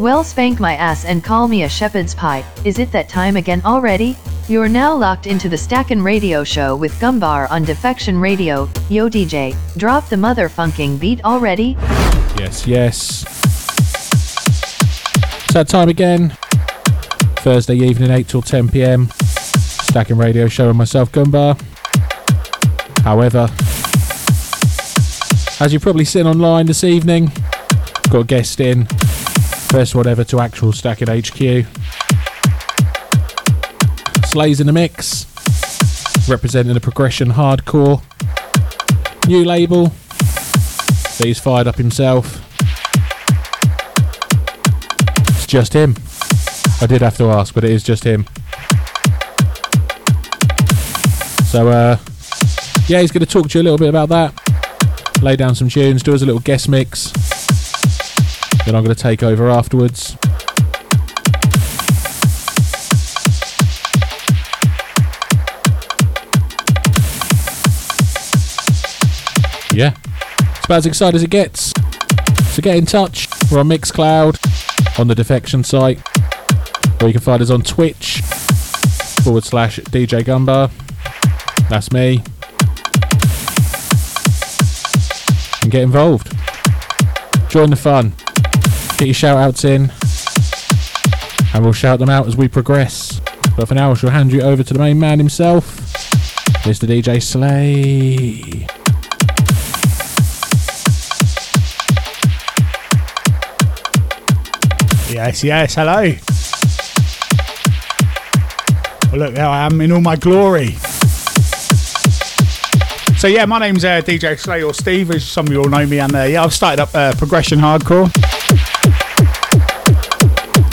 Well, spank my ass and call me a shepherd's pie. Is it that time again already? You're now locked into the Stackin' Radio Show with Gumbar on Defection Radio. Yo, DJ, drop the motherfunking beat already. Yes, yes. It's that time again. Thursday evening, 8 till 10 pm. Stackin' Radio Show with myself, Gumbar. However, as you've probably seen online this evening, got a guest in. First one ever to actual Stackin' HQ. Slays in the mix, representing the progression hardcore. New label he's fired up himself. It's just him. I did have to ask, but it is just him. So, uh, yeah, he's going to talk to you a little bit about that. Lay down some tunes, do us a little guest mix. Then I'm going to take over afterwards. Yeah, it's about as excited as it gets. So get in touch. We're on Mixcloud, on the Defection site, or you can find us on Twitch forward slash DJ Gumbar. That's me. And get involved. Join the fun. Get your shout outs in. And we'll shout them out as we progress. But for now, I shall hand you over to the main man himself, Mr. DJ Slay. Yes, yes, hello. Well, look, there I am in all my glory. So yeah, my name's uh, DJ Slay or Steve, as some of you all know me, and uh, yeah, I've started up uh, Progression Hardcore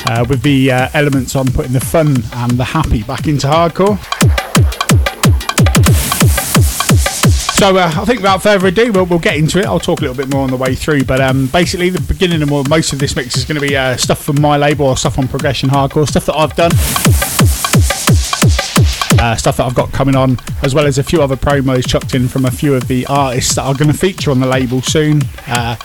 uh, with the uh, elements on putting the fun and the happy back into hardcore. So uh, I think without further ado, we'll, we'll, get into it. I'll talk a little bit more on the way through, but um, basically the beginning of most of this mix is going to be uh, stuff from my label or stuff on Progression Hardcore, stuff that I've done. Uh, stuff that I've got coming on, as well as a few other promos chucked in from a few of the artists that are going to feature on the label soon, uh,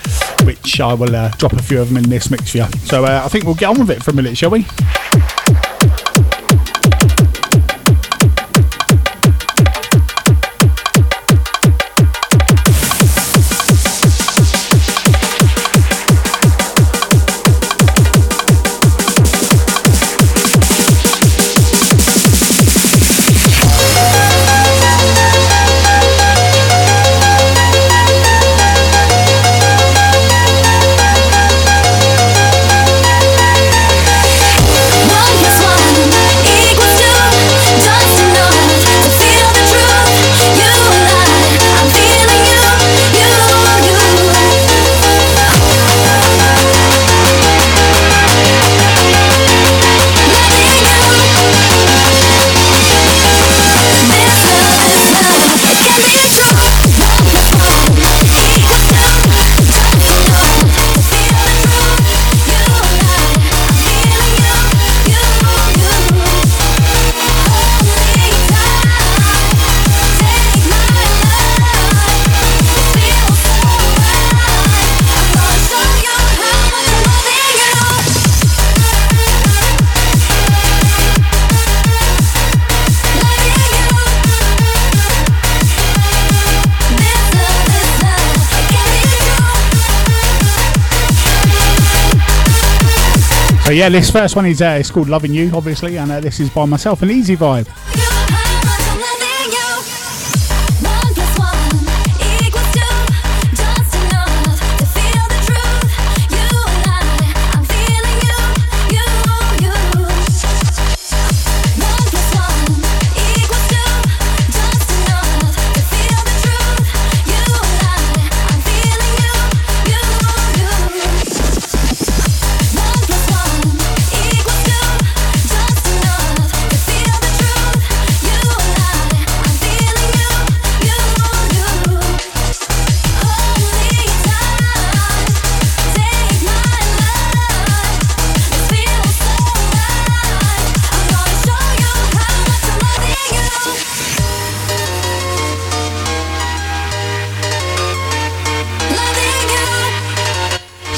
which I will uh, drop a few of them in this mix for you. So uh, I think we'll get on with it for a minute, shall we? Yeah, this first one is uh, it's called Loving You, obviously, and uh, this is by myself, an easy vibe.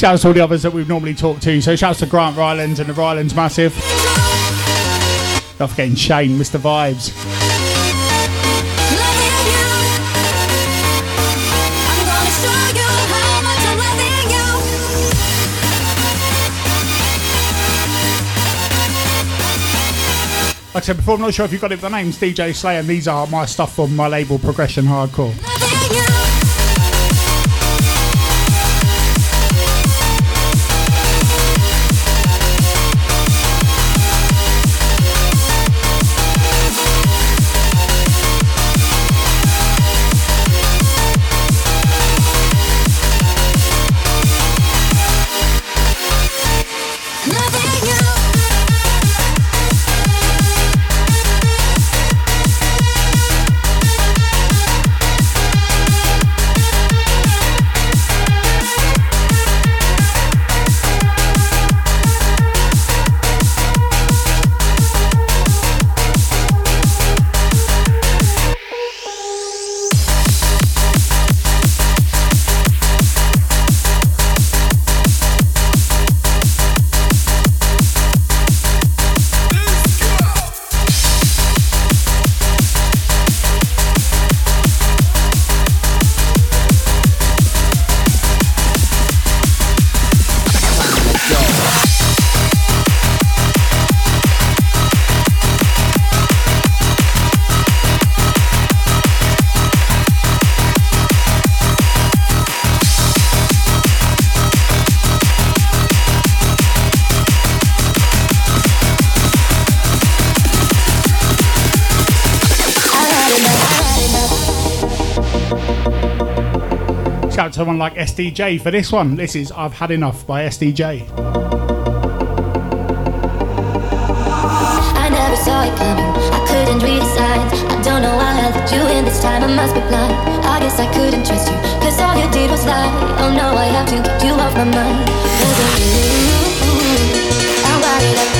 Shouts to all the others that we've normally talked to. So shouts to Grant Rylands and the Rylands Massive. Not forgetting Shane, Mr. Vibes. Like I said before, I'm not sure if you've got it, the name's DJ Slay, and these are my stuff from my label Progression Hardcore. Someone like SDJ for this one. This is I've Had Enough by SDJ. I never saw it coming. I couldn't read signs. I don't know why I you in this time. I must be blind. I guess I couldn't trust you. Cause all you did was lie. Oh no, I have to get you off my mind. Cause up.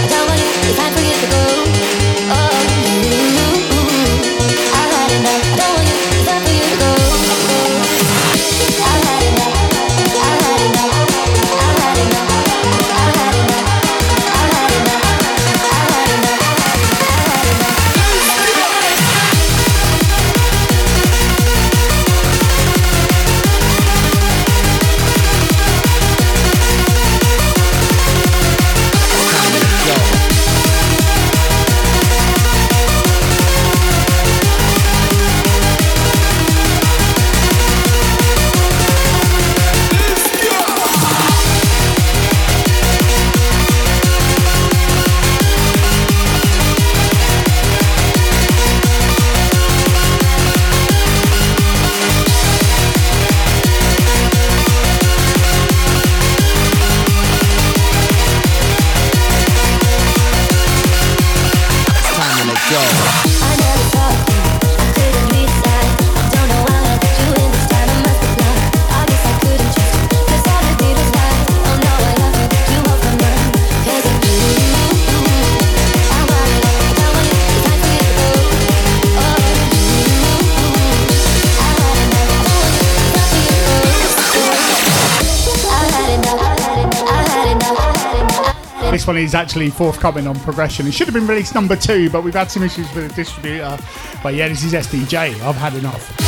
One is actually forthcoming on Progression. It should have been released number two, but we've had some issues with the distributor. But yeah, this is SDJ. I've had enough.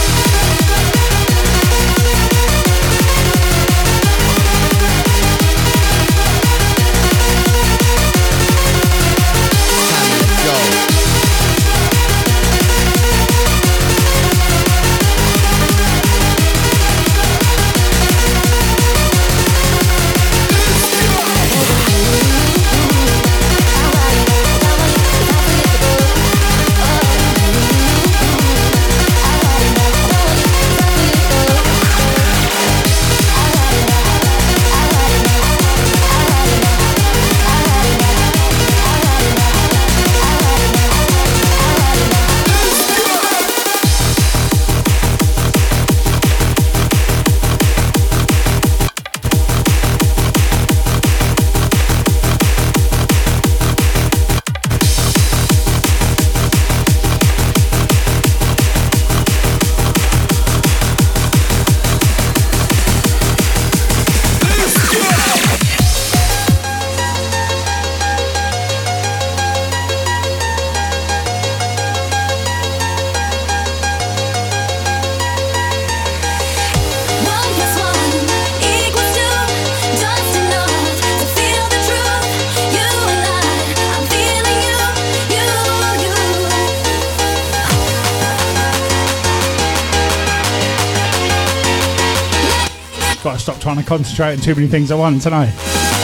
Concentrate on too many things at once, aren't I?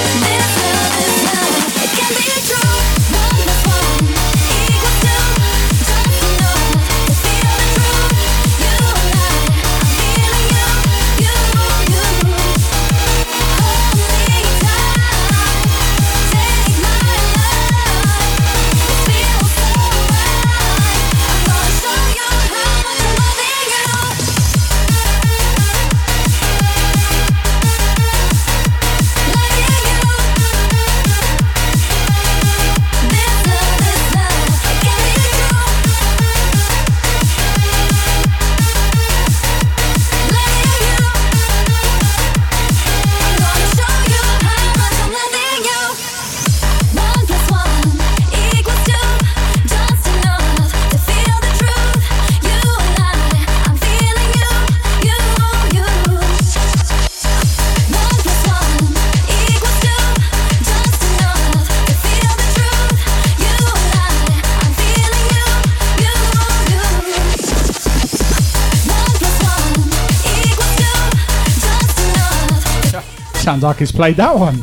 Sounds like he's played that one.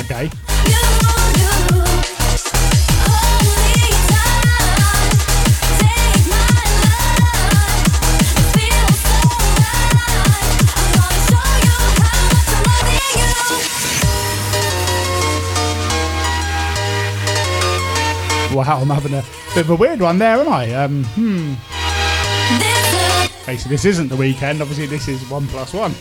Okay. Wow, I'm having a bit of a weird one there, aren't I? Um, hmm. Okay, so this isn't the weekend. Obviously, this is one plus one.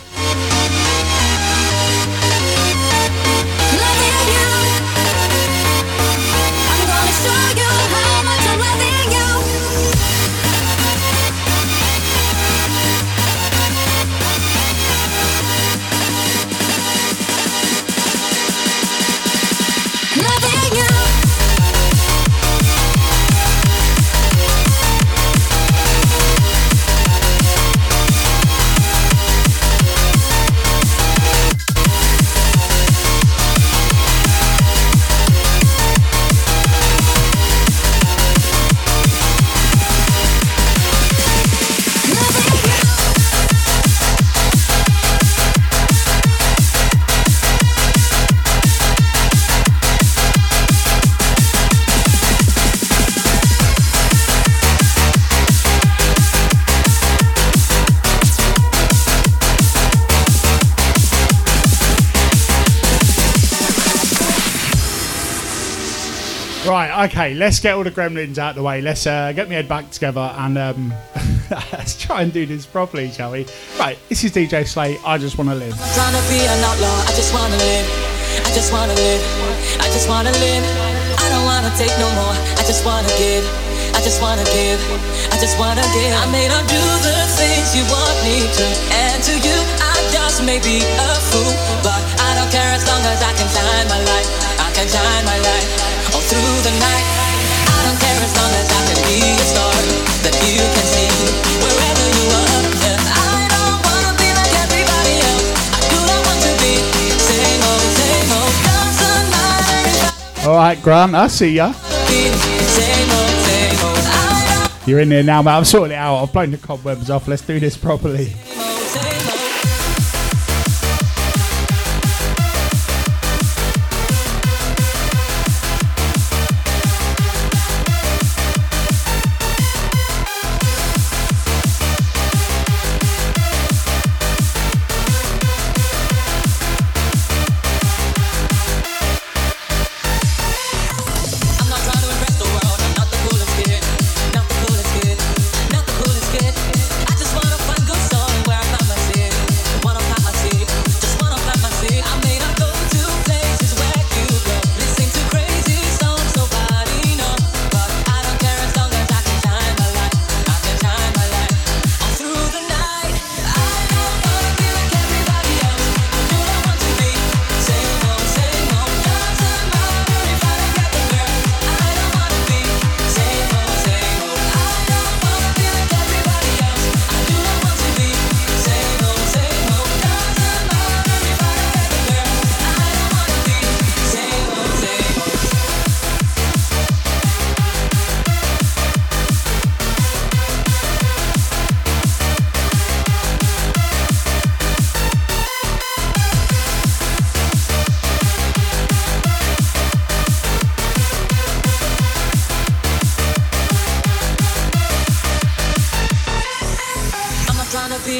Okay, let's get all the gremlins out of the way. Let's uh, get my head back together and um, let's try and do this properly, shall we? Right, this is DJ Slay. I just want to live. Trying to be an outlaw. I just want to live. I just want to live. I just want to live. I don't want to take no more. I just want to give. I just want to give. I just want to give. I may not do the things you want me to. And to you, I just may be a fool. But I don't care as long as I can shine my light. I can shine my all through the night. I don't care as long as I can be a star that you can see wherever you are. I don't wanna be like everybody else. I do not want to be same old, same old. Doesn't All right, Grant, I see ya. Same old, same old. You're in there now, mate. I'm sorting it out. I've blown the cobwebs off. Let's do this properly.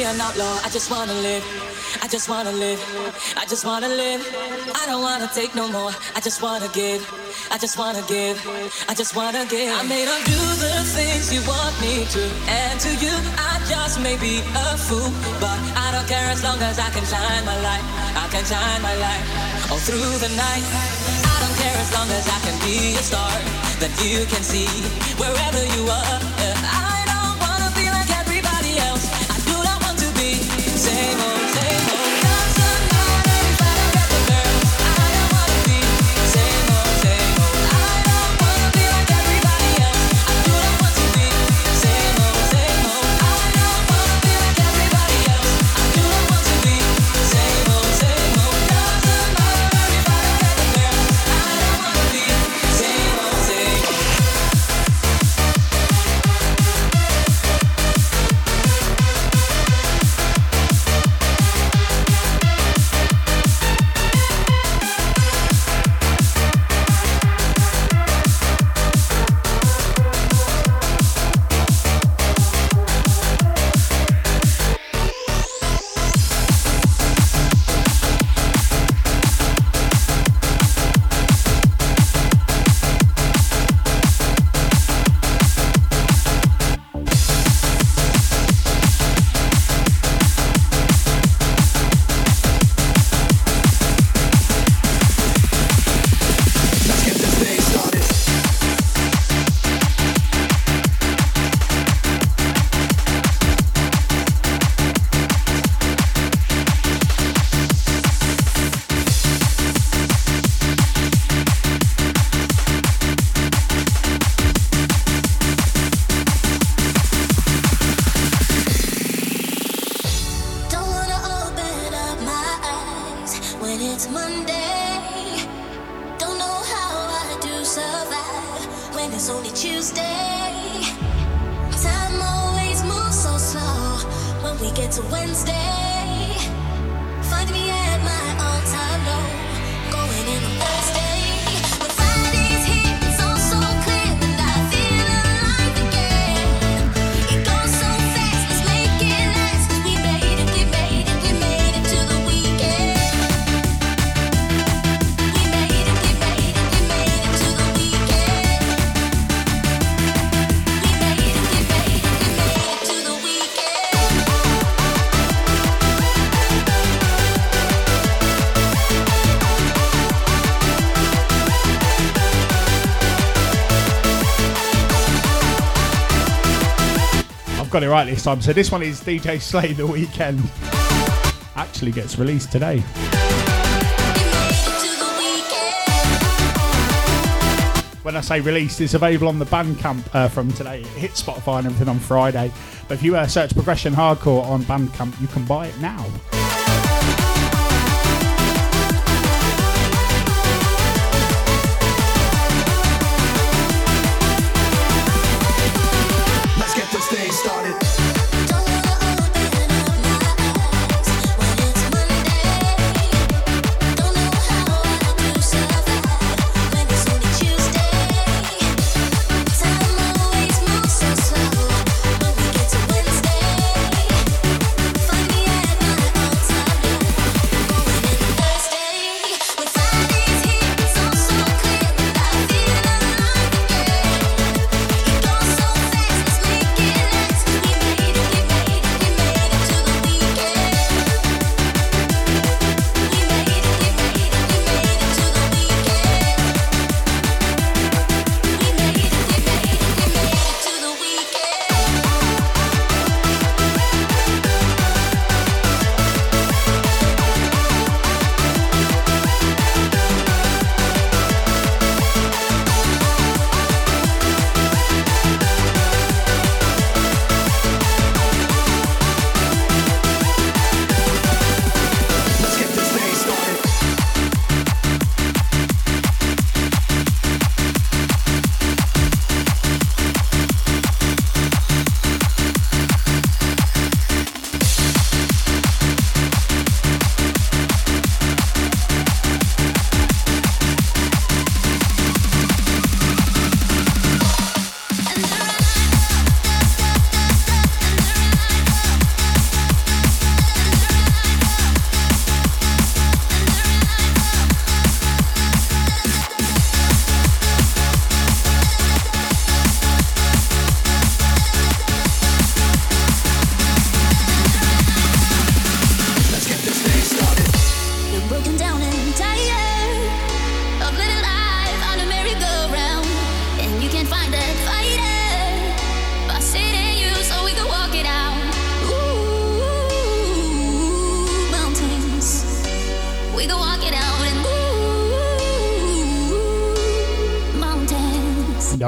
Outlaw. I just wanna live. I just wanna live. I just wanna live. I don't wanna take no more. I just wanna give. I just wanna give. I just wanna give. I may not do the things you want me to, and to you I just may be a fool, but I don't care as long as I can shine my light. I can shine my light all through the night. I don't care as long as I can be a star that you can see wherever you are. I same got it right this time. So this one is DJ Slay the Weekend. Actually gets released today. When I say released, it's available on the Bandcamp uh, from today. It hits Spotify and everything on Friday. But if you uh, search Progression Hardcore on Bandcamp, you can buy it now.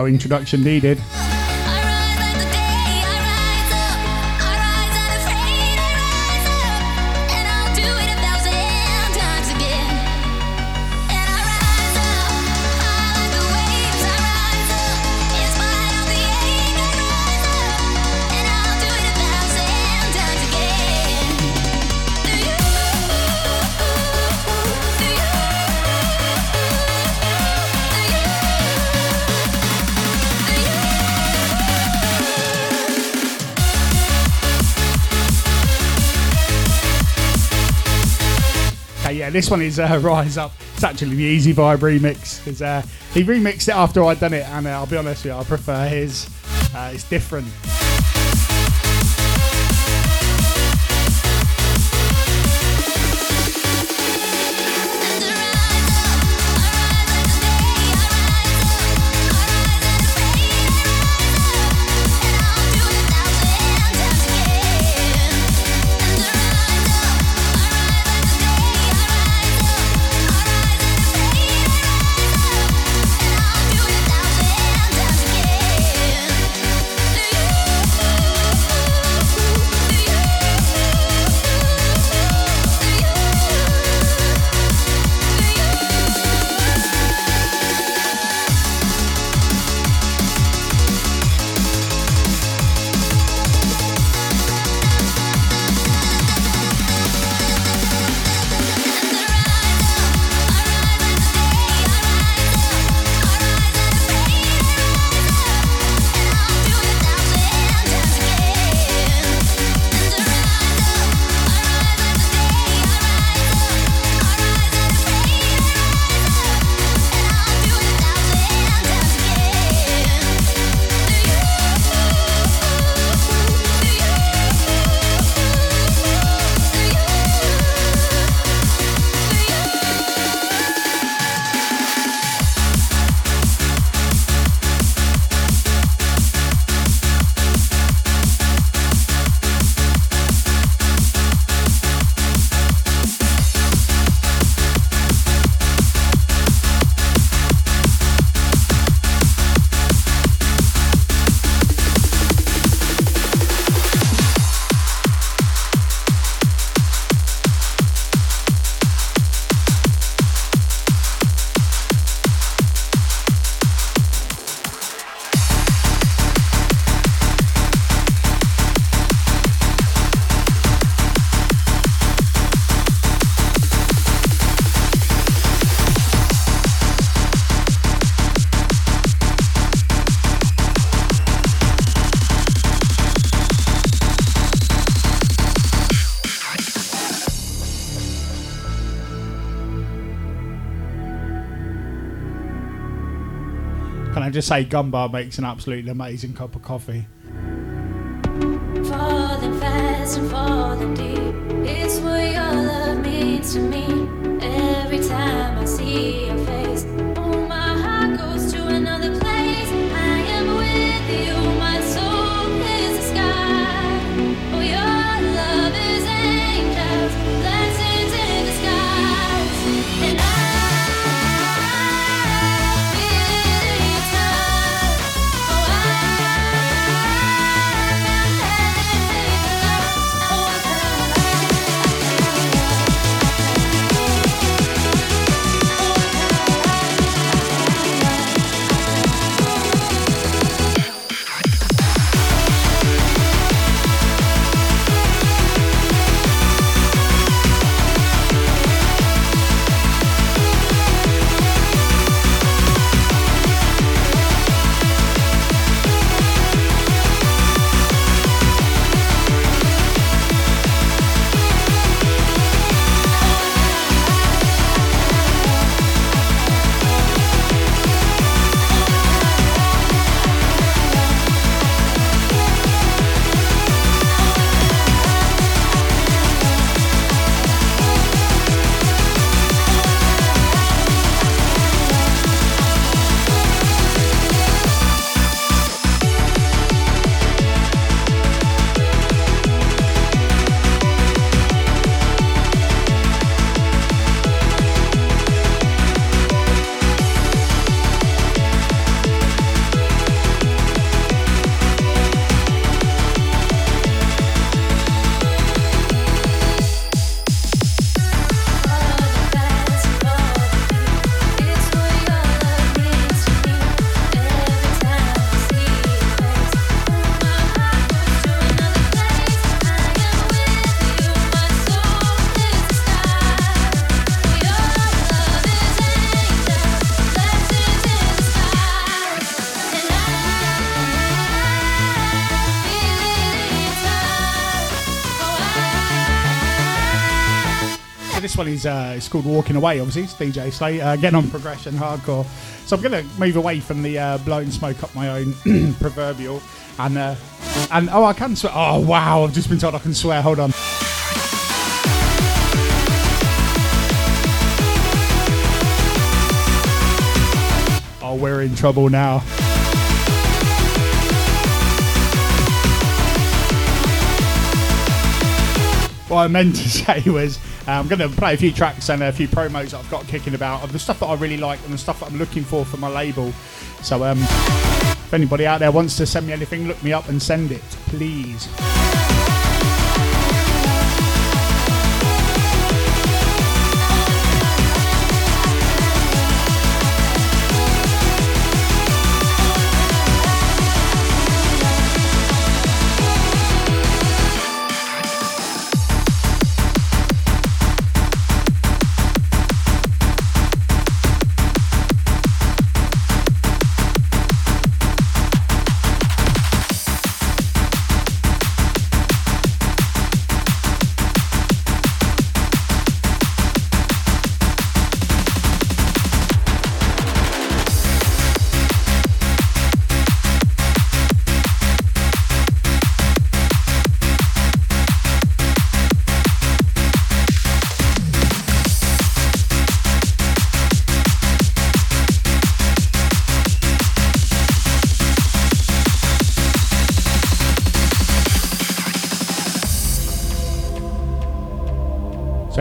Introduction needed. This one is uh, Rise Up. It's actually the Easy Vibe remix. Uh, he remixed it after I'd done it, and uh, I'll be honest with you, I prefer his. Uh, it's different. Just say Gumbar makes an absolutely amazing cup of coffee. Falling fast and falling deep. It's what your love means to me. Every time I see your face, oh, my heart goes to another place. I am with you, my soul is the sky. Oh, your love is angels, one is uh, it's called Walking Away. Obviously, it's DJ Slay uh, getting on progression hardcore. So I'm gonna move away from the uh, blowing smoke up my own proverbial and uh, and oh I can swear. Oh wow! I've just been told I can swear. Hold on. Oh, we're in trouble now. What I meant to say was I'm going to play a few tracks and a few promos that I've got kicking about of the stuff that I really like and the stuff that I'm looking for for my label. So um, if anybody out there wants to send me anything, look me up and send it, please.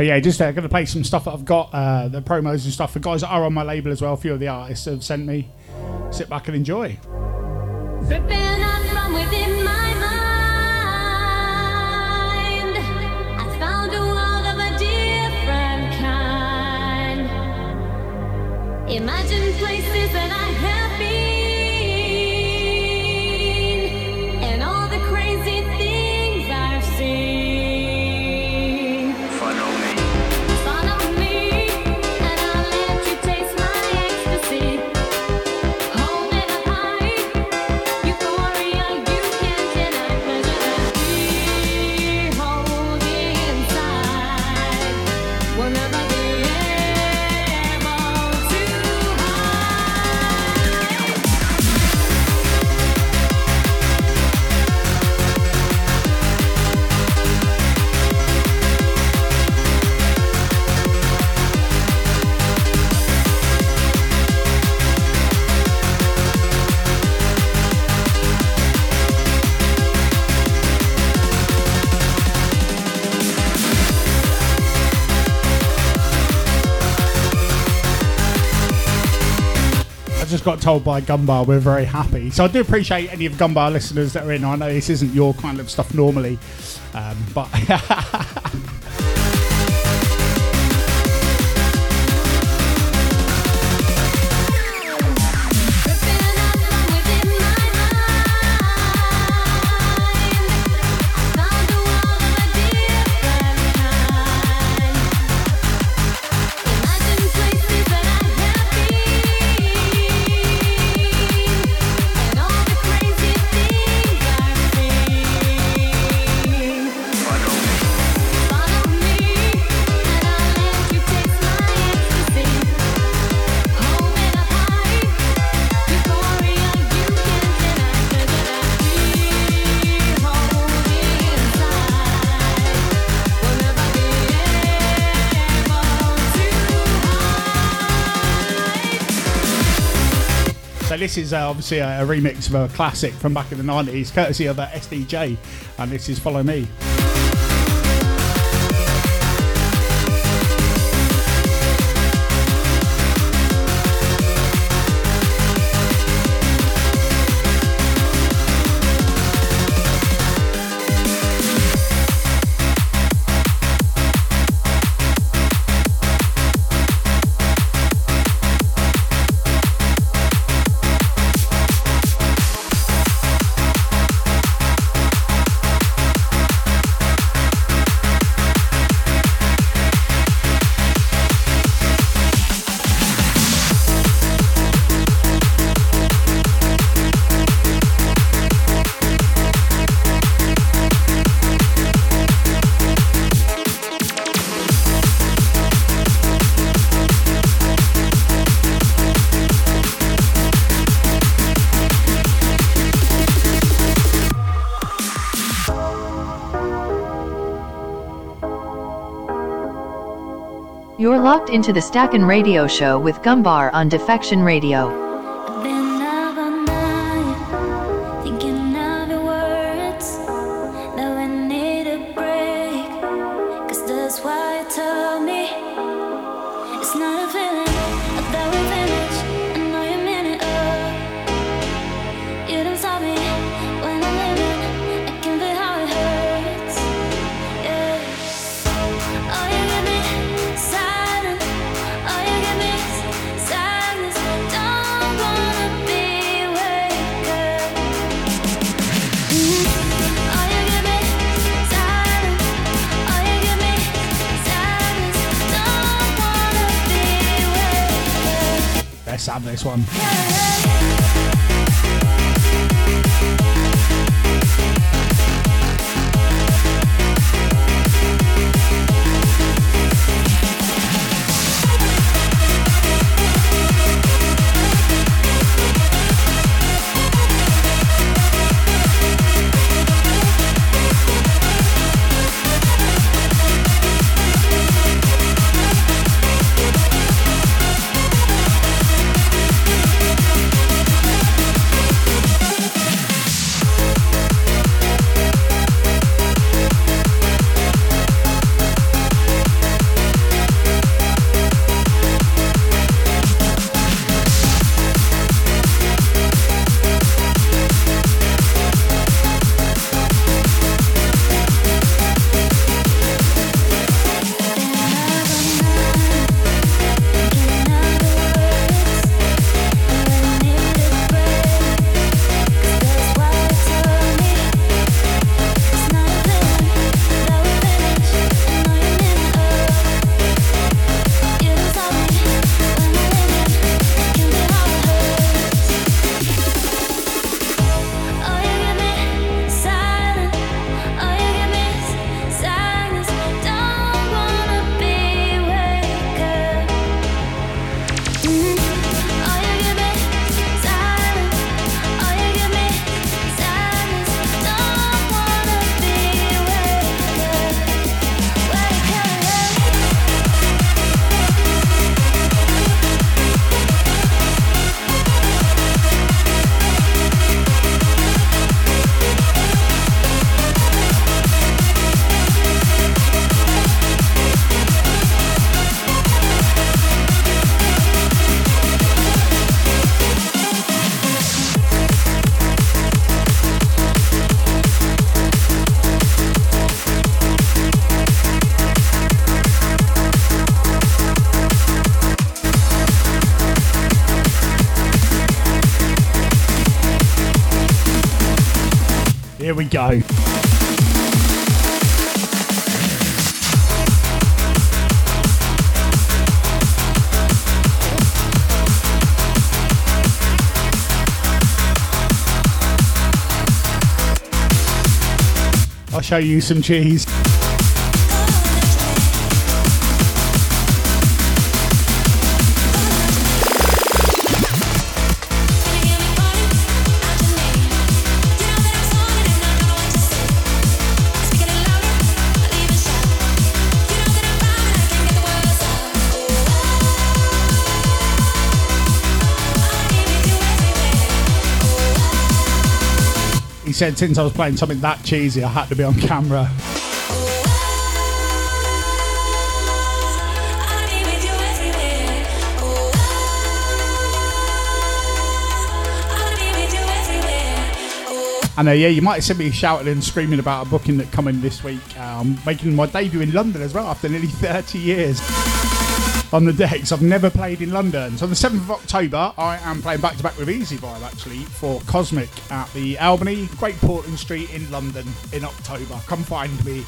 Yeah, just uh, going to play some stuff that I've got, uh, the promos and stuff for guys that are on my label as well. A few of the artists have sent me. Sit back and enjoy. Imagine places that I got told by Gumbar we're very happy. So I do appreciate any of Gumbar listeners that are in. I know this isn't your kind of stuff normally, um, but this is uh, obviously a, a remix of a classic from back in the 90s, courtesy of uh, SDJ, and this is Follow Me. Locked into the Stackin' Radio Show with Gumbar on Defection Radio. I'll show you some cheese. Said since I was playing something that cheesy, I had to be on camera. And uh, yeah, you might have seen me shouting and screaming about a booking that coming this week. Um, making my debut in London as well after nearly 30 years on the decks. I've never played in London. So on the 7th of October, I am playing back to back with Easy Vibe actually for Cosmic at the Albany, Great Portland Street in London in October. Come find me.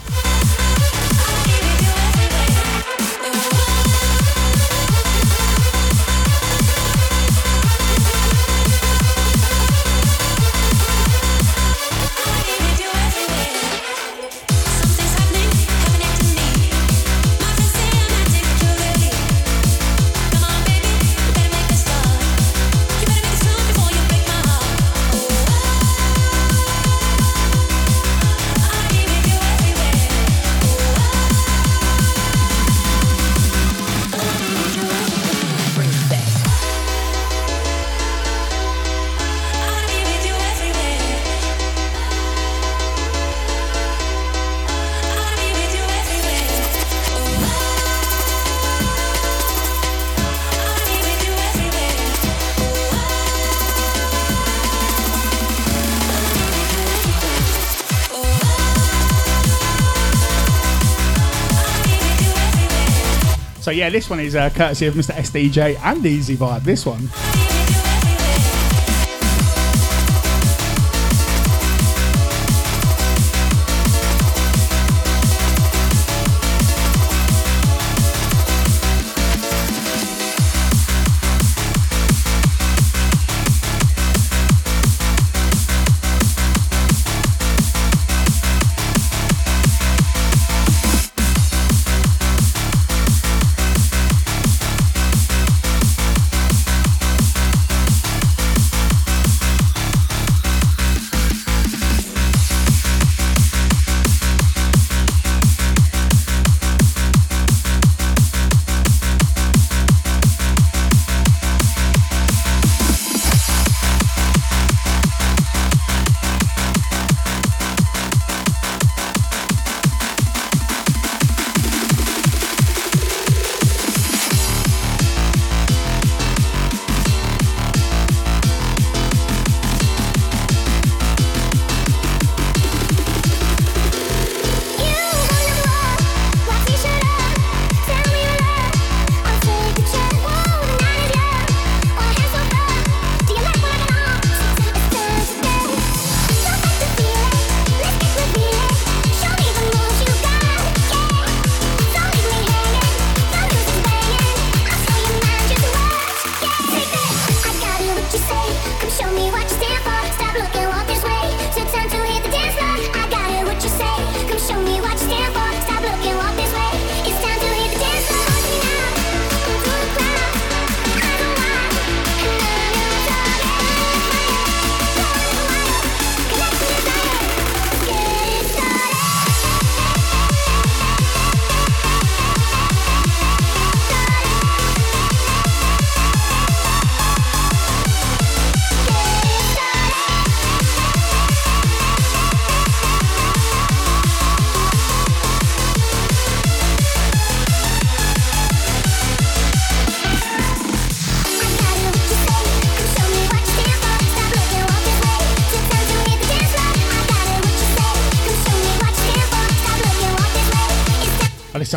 yeah, this one is uh, courtesy of Mr. SDJ and Easy Vibe. This one.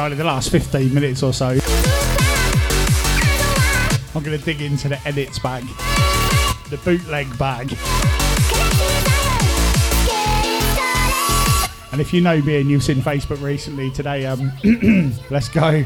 only the last 15 minutes or so. I'm going to dig into the edits bag, the bootleg bag. And if you know me and you've seen Facebook recently today, um, let's go.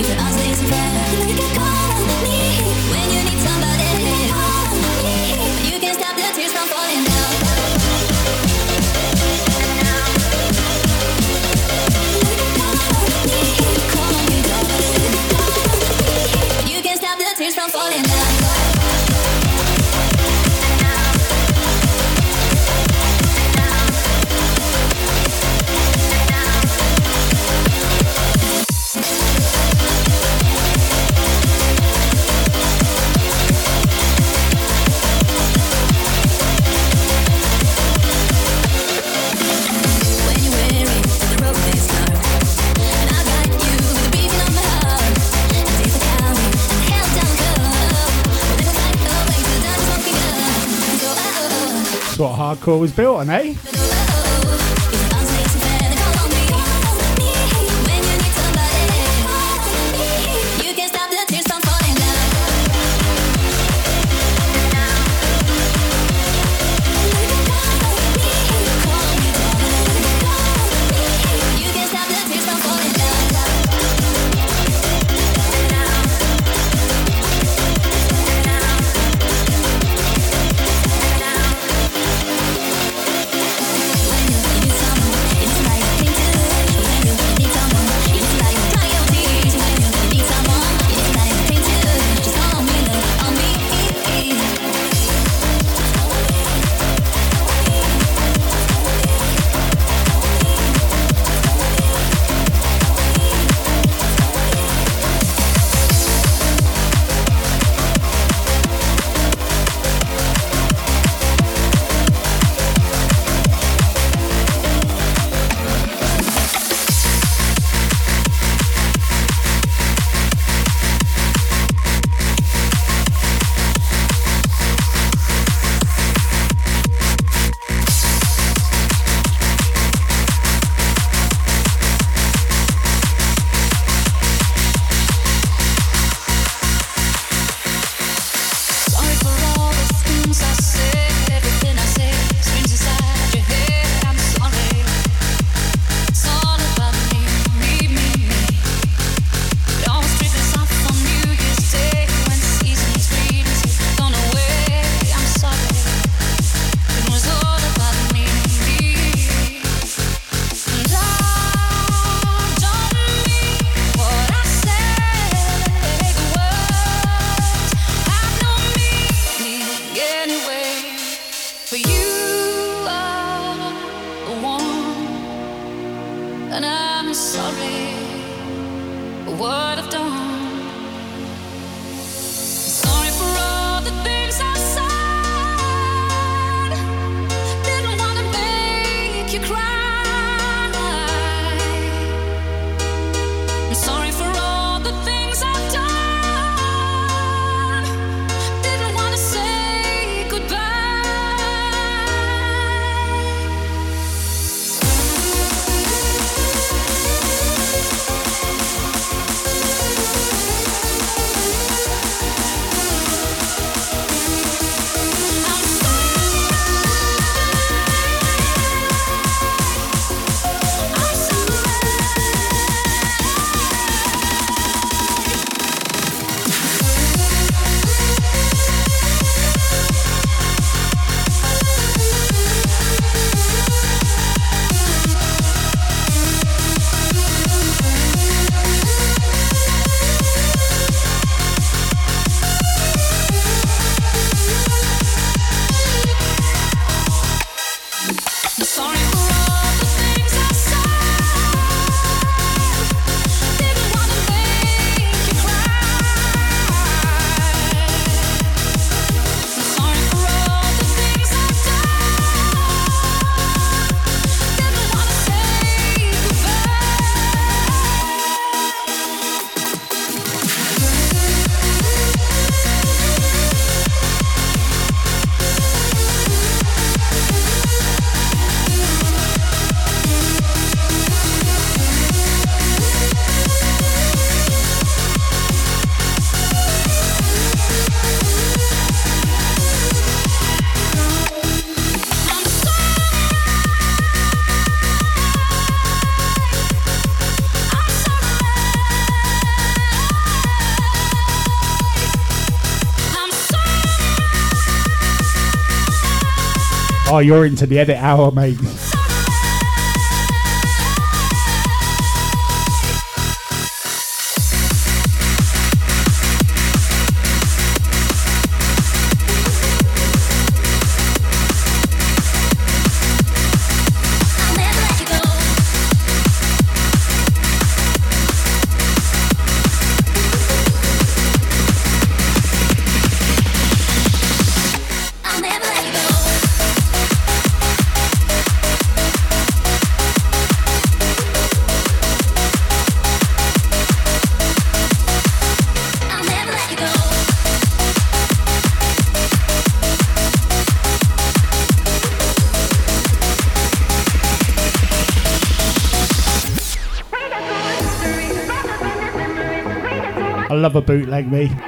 If you're Always was built on, eh? You're into the edit hour, mate. I love a bootleg me.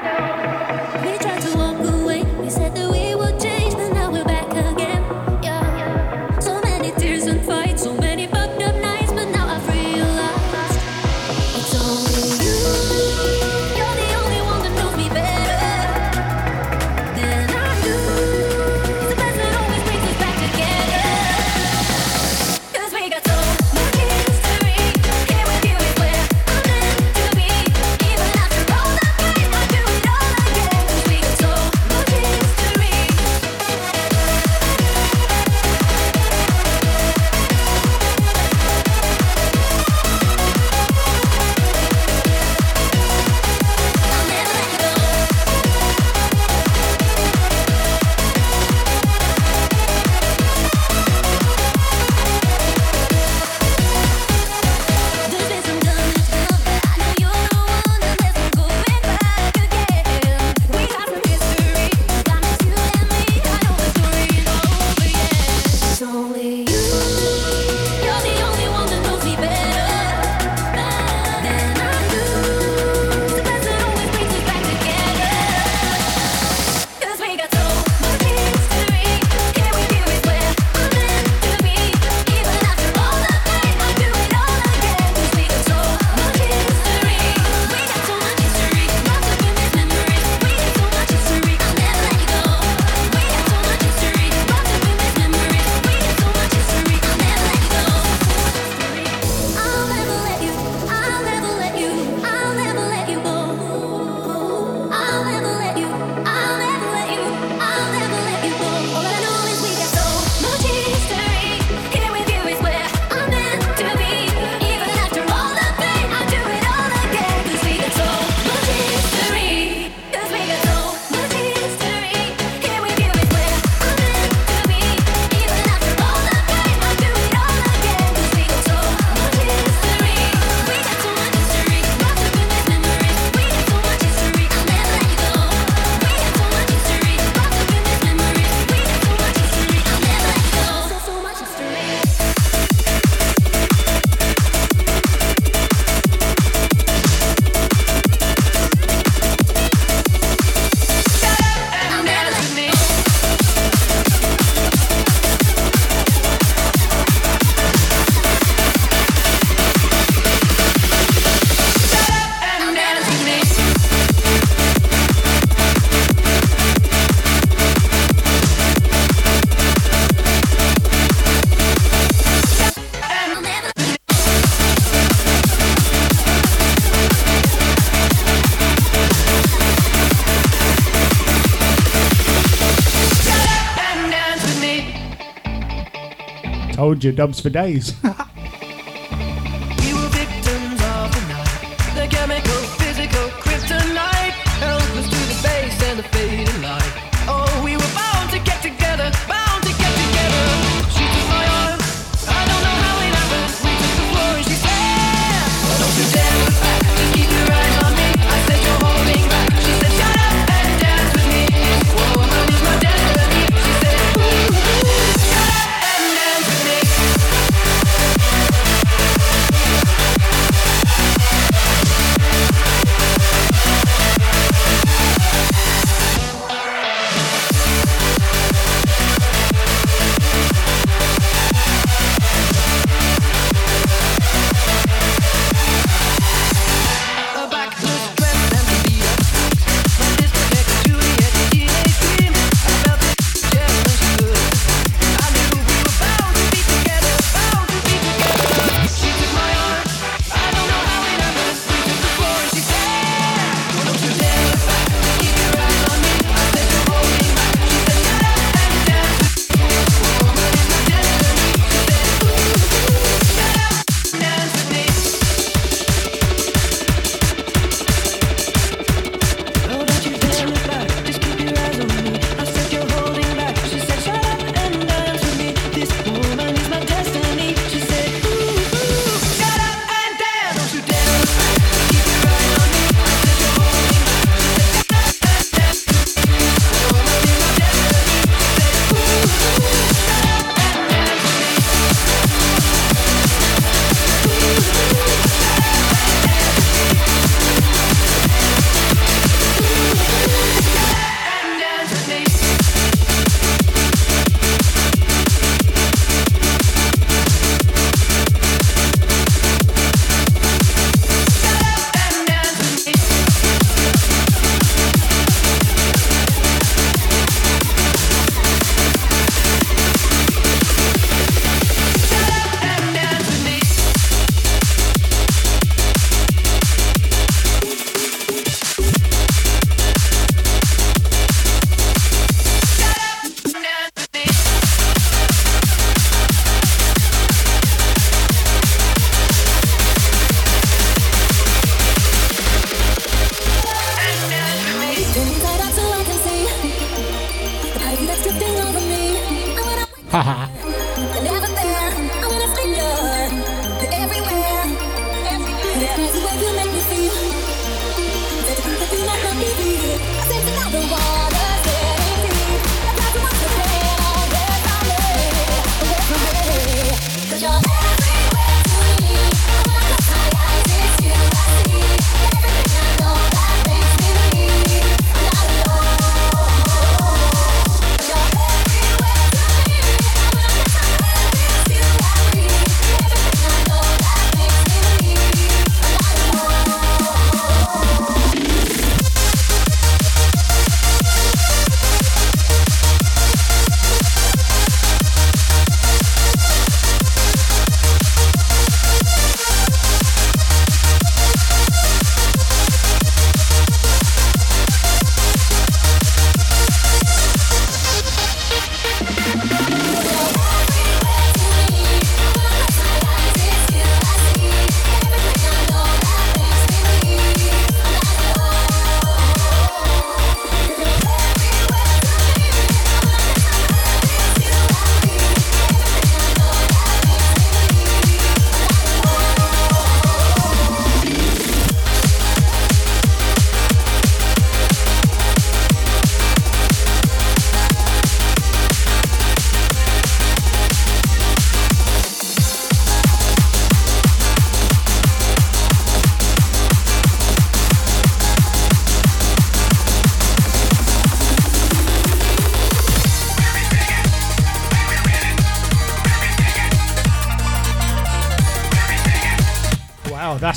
Told you, dubs for days. Ha ha.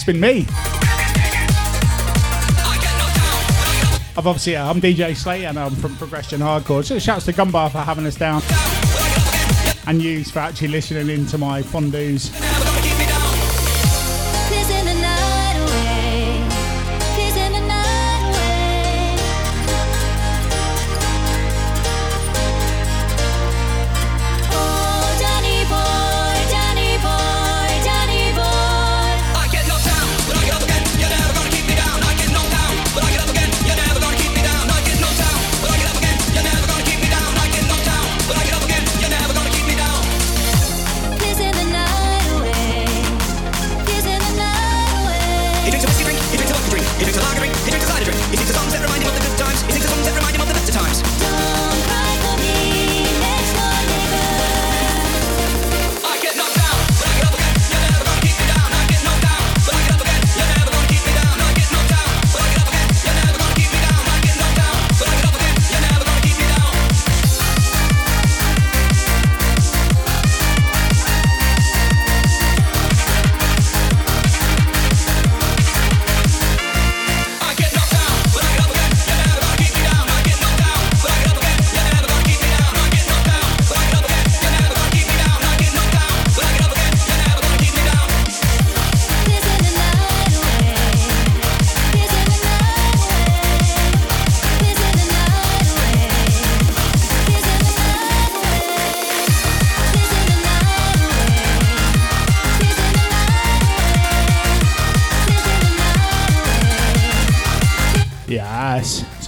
that's been me. I've obviously, uh, I'm DJ Slay, and I'm from Progression Hardcore. So shouts to Gumbar for having us down and you for actually listening in to my fondues.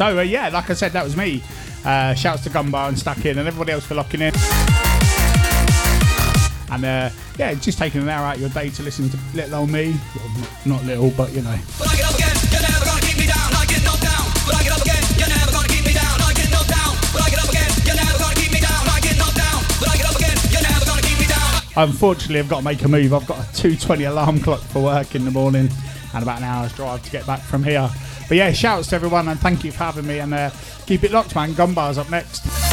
So, uh, yeah, like I said, that was me. Uh, shouts to Gumbar and Stackin' and everybody else for locking in. And uh, yeah, just taking an hour out of your day to listen to Little Old Me. Well, not little, but you know. Unfortunately, I've got to make a move. I've got a 2:20 alarm clock for work in the morning, and about an hour's drive to get back from here. But yeah, shouts to everyone and thank you for having me. And uh, keep it locked, man. Gumbar's up next.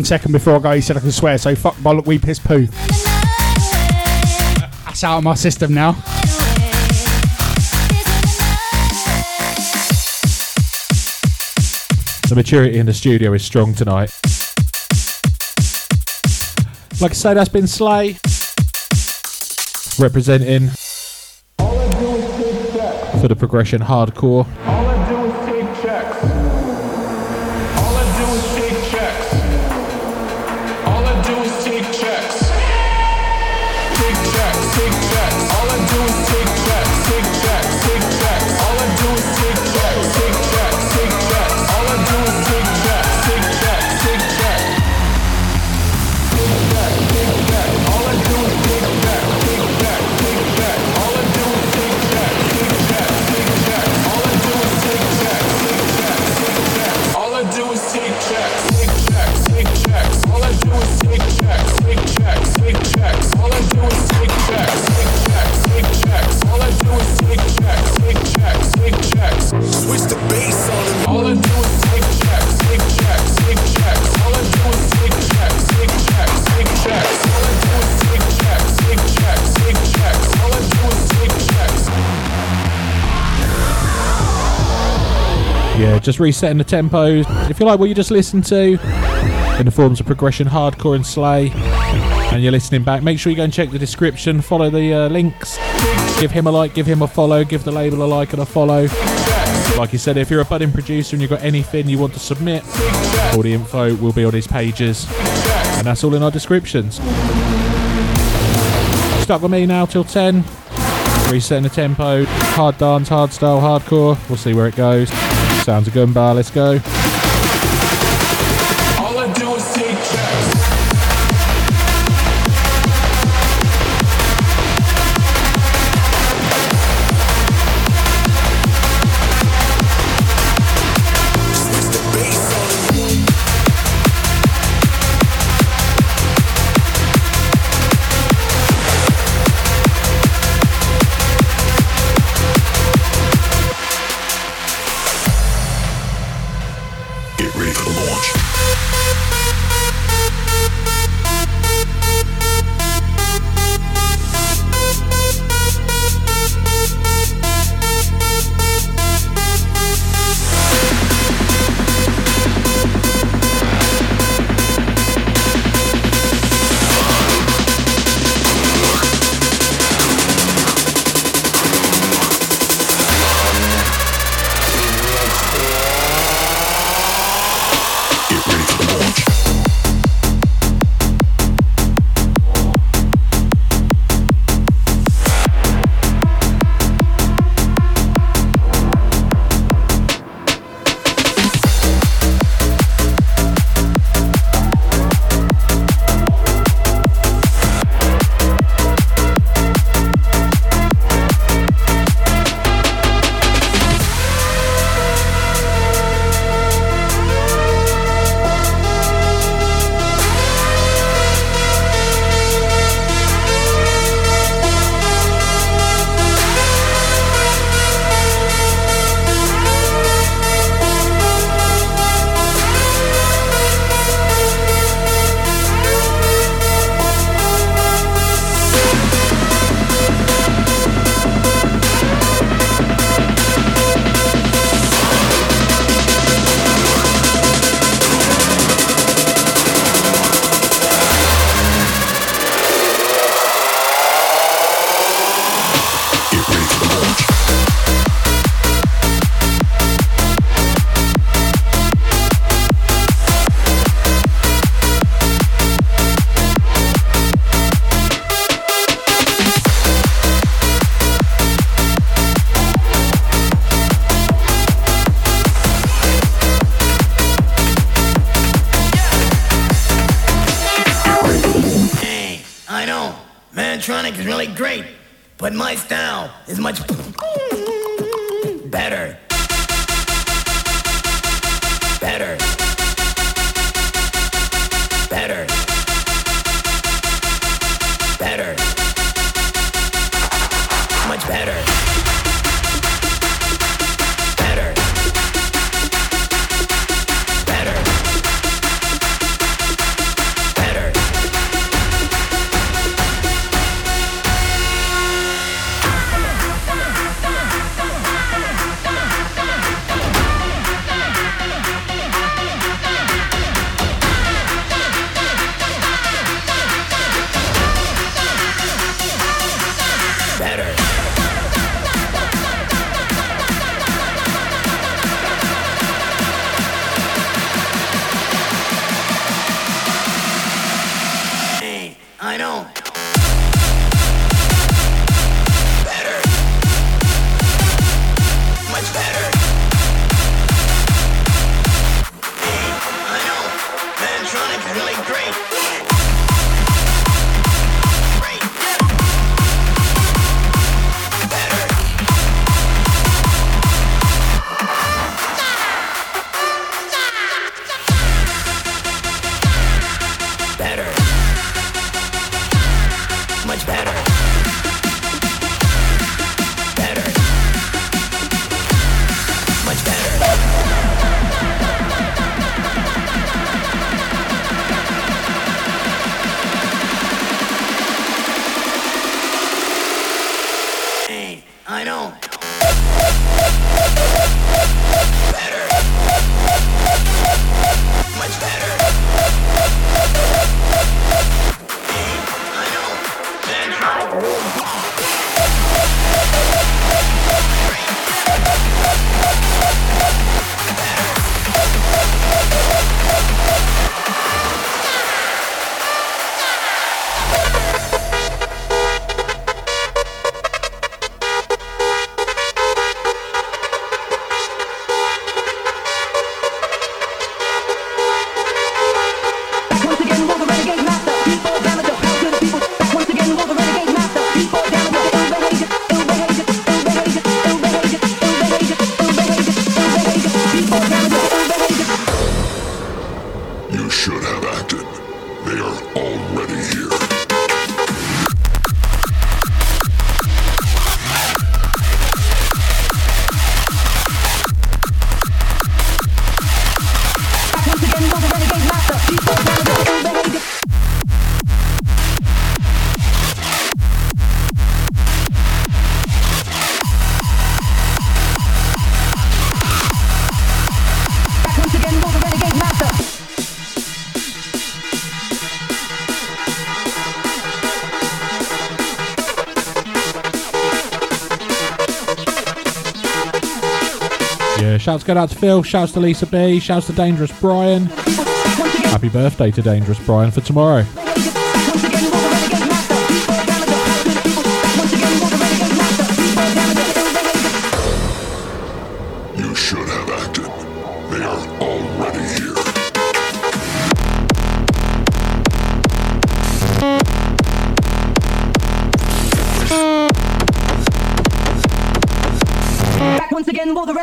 One second before I go, he said I can swear, so fuck bollock, we piss poo. That's out of my system now. The maturity in the studio is strong tonight. Like I say, that's been Slay representing for the progression hardcore. Just resetting the tempos. If you like what you just listened to, in the forms of progression, hardcore, and slay, and you're listening back, make sure you go and check the description, follow the uh, links, give him a like, give him a follow, give the label a like and a follow. Like you said, if you're a budding producer and you've got anything you want to submit, all the info will be on his pages, and that's all in our descriptions. Stuck with me now till 10. Resetting the tempo, hard dance, hard style, hardcore. We'll see where it goes. Sounds a Gumbar, let's go. Go out to Phil. Shouts to Lisa B. Shouts to Dangerous Brian. Happy birthday to Dangerous Brian for tomorrow.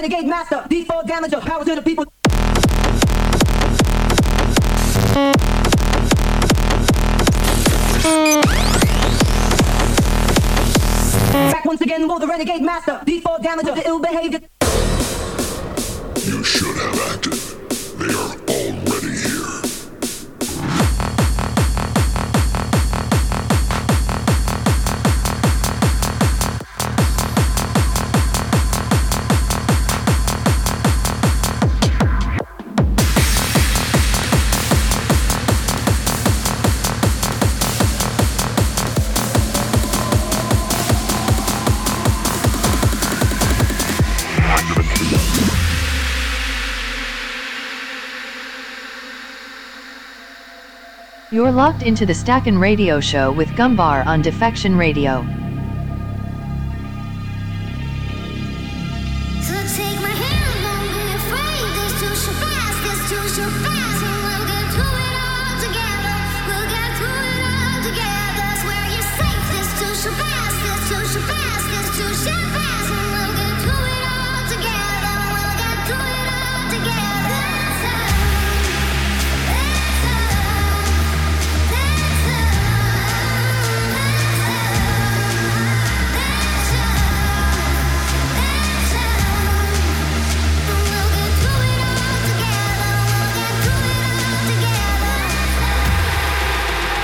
renegade master damage of power to the people. Back once again, more the renegade master, default damage of the ill behavior. You're locked into the Stackin' Radio Show with Gumbar on Defection Radio.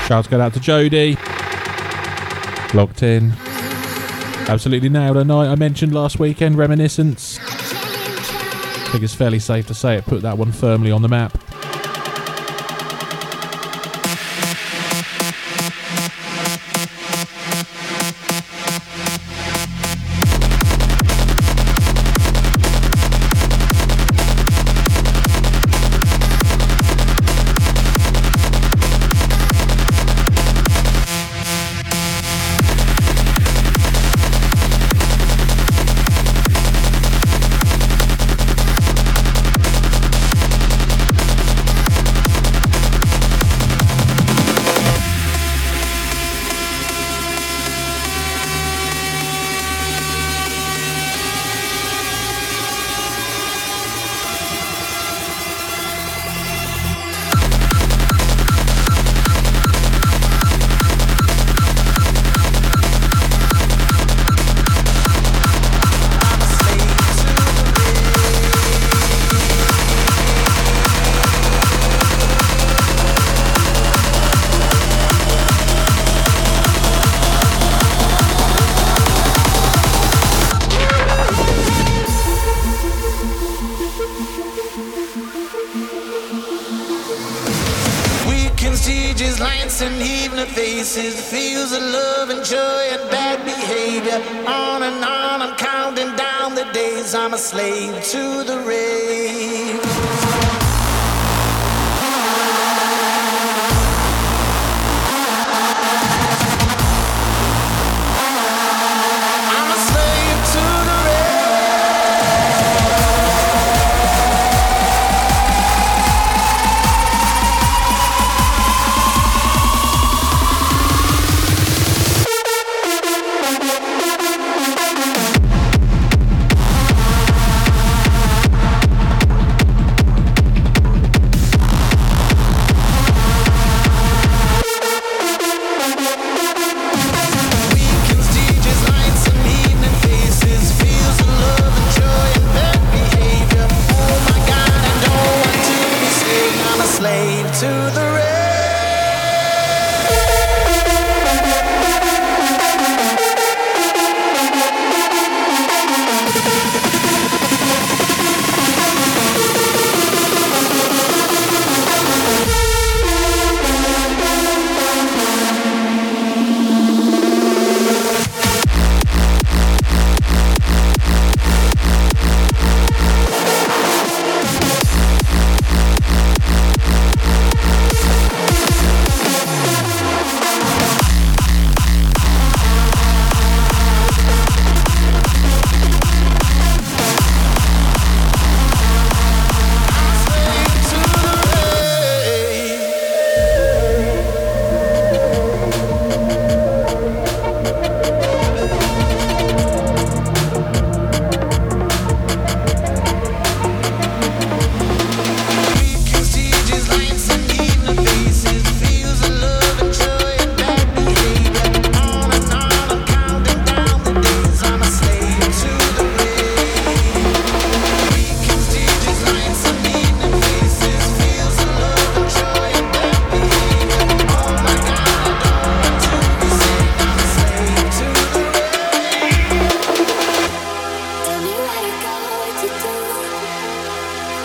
Shouts go out to Jody. Locked in. Absolutely nailed a night I mentioned last weekend, Reminiscence. I think it's fairly safe to say it put that one firmly on the map.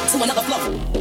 to another flow.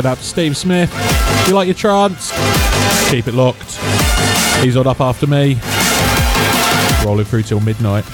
Shout out to Steve Smith. If you like your trance, keep it locked. He's on up after me. Rolling through till midnight.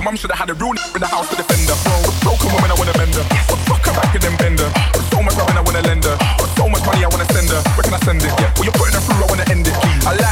Your mum should have had a real in the house to defend her. Bro, broken woman, I wanna bend her. Fuck her back and then bend her. Got so much loving, I wanna lend her. Got so much money, I wanna send her. Where can I send it? Yeah, well, you're putting her through, I wanna end it. I like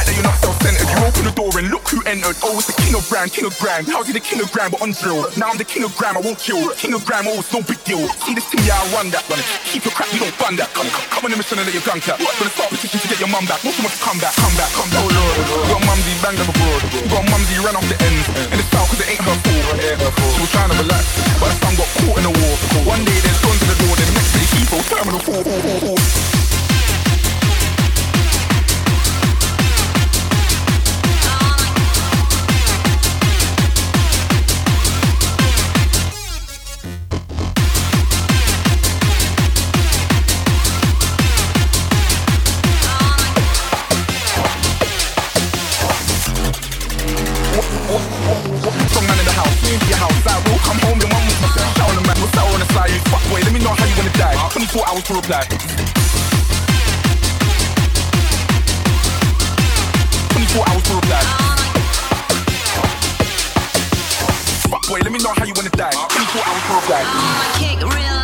look. Oh, it's the king of brand, king of grand. How's he the king of grand, but on drill? Now I'm the king of gram, I won't kill. King of gram, oh, it's no big deal. See this thing, yeah, I run that one. Keep your crap, you don't fund that. Come, come, come on the mission and let your gun clap. Gonna start petition to get your mum back. Most of us come back, come back, come back. Oh lord, oh, got mumsy banged up abroad. Got mumsy ran off the ends. And it's foul cause it ain't her fault. She was trying to relax, but her son got caught in a war. One day there's guns to the door, then next day Heathrow Terminal 4. boy, let me know how you wanna die. 24 hours to reply. 24 hours to reply. Fuck boy, let me know how you wanna die. 24 hours to reply. Kick real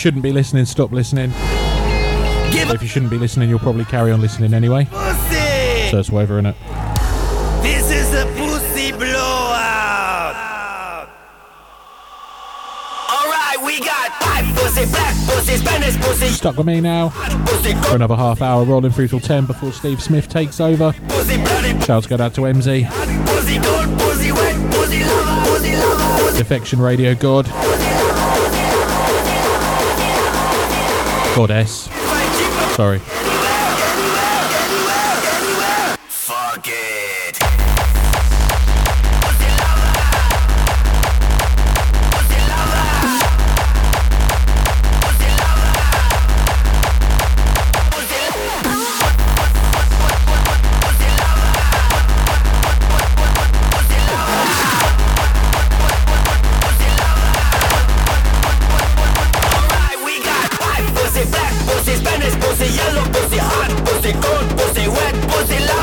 shouldn't be listening, stop listening. Give If you shouldn't be listening, you'll probably carry on listening anyway. pussy! So it's whatever in it. This is a pussy blowout! Alright, we got white pussy, black pussy, Spanish pussy, Stuck with me now pussy, for another half hour, rolling through till 10 before Steve Smith takes over. pussy, bloody Shouts go out to MZ, pussy, cold pussy, wet pussy, lover, pussy, lover, pussy. Defection Radio God, Goddess. Sorry.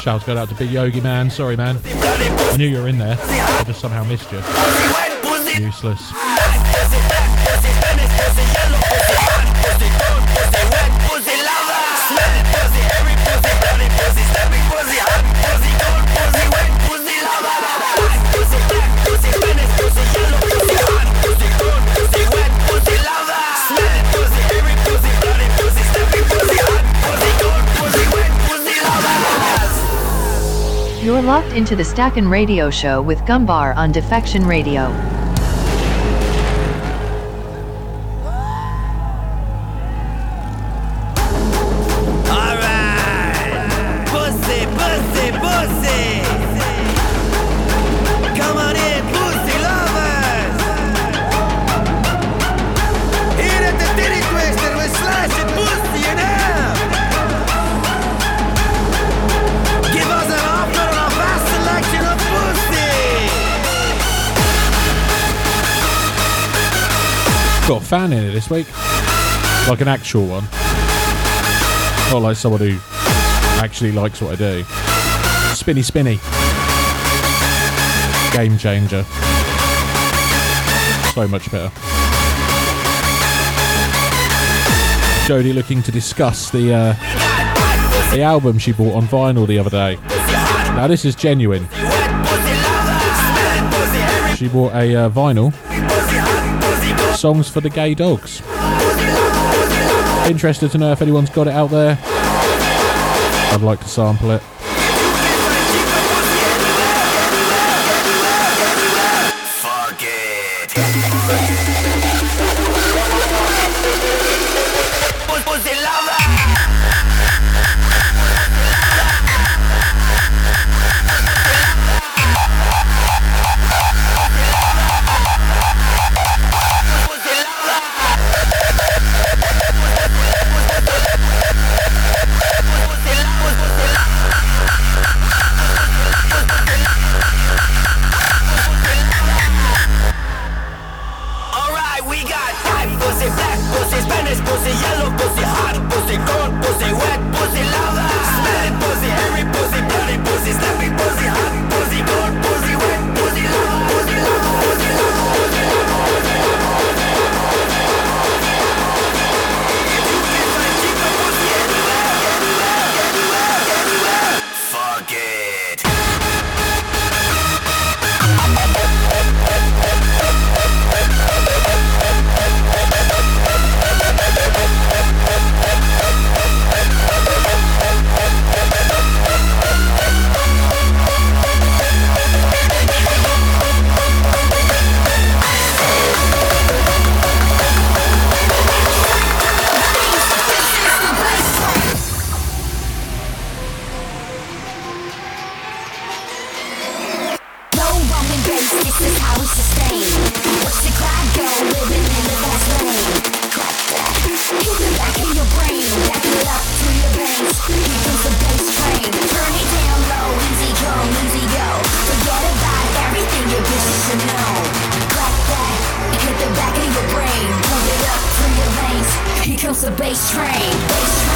Shouts go out to Big Yogi Man. Sorry, man. I knew you were in there. I just somehow missed you. Useless. Locked into the Stackin' Radio Show with Gumbar on Defection Radio. Fan in it this week. Like an actual one. Not like someone who actually likes what I do. Spinny Spinny. Game changer. So much better. Jodie looking to discuss the uh, the album she bought on vinyl the other day. Now this is genuine. She bought a uh, vinyl. Songs for the gay dogs. Interested to know if anyone's got it out there. I'd like to sample it. kills the bass train. Bass train.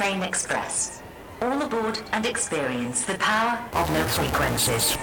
Train Express. All aboard and experience the power of low frequencies.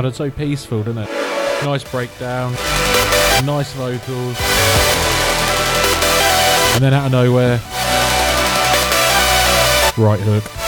sounded so peaceful, didn't it? Nice breakdown, nice vocals, and then out of nowhere, right hook.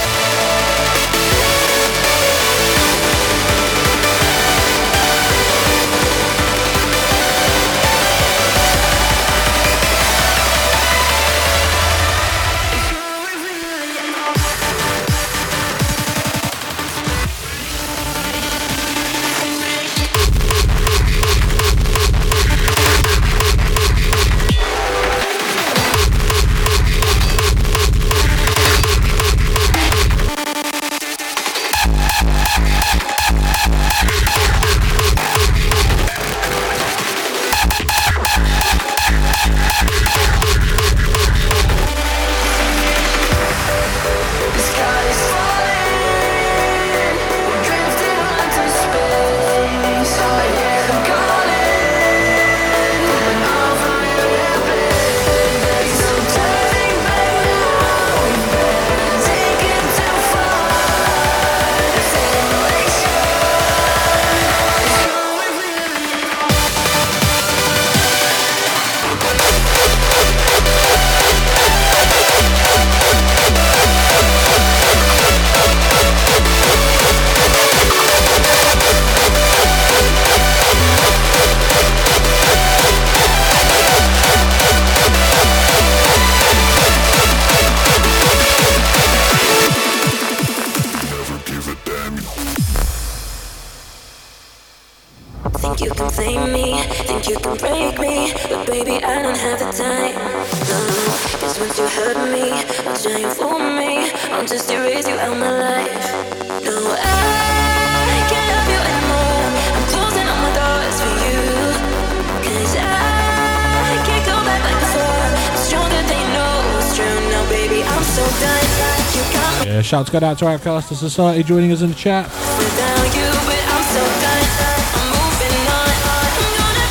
Shouts go out to Outcaster Society joining us in the chat.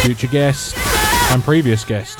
Future guest and previous guest.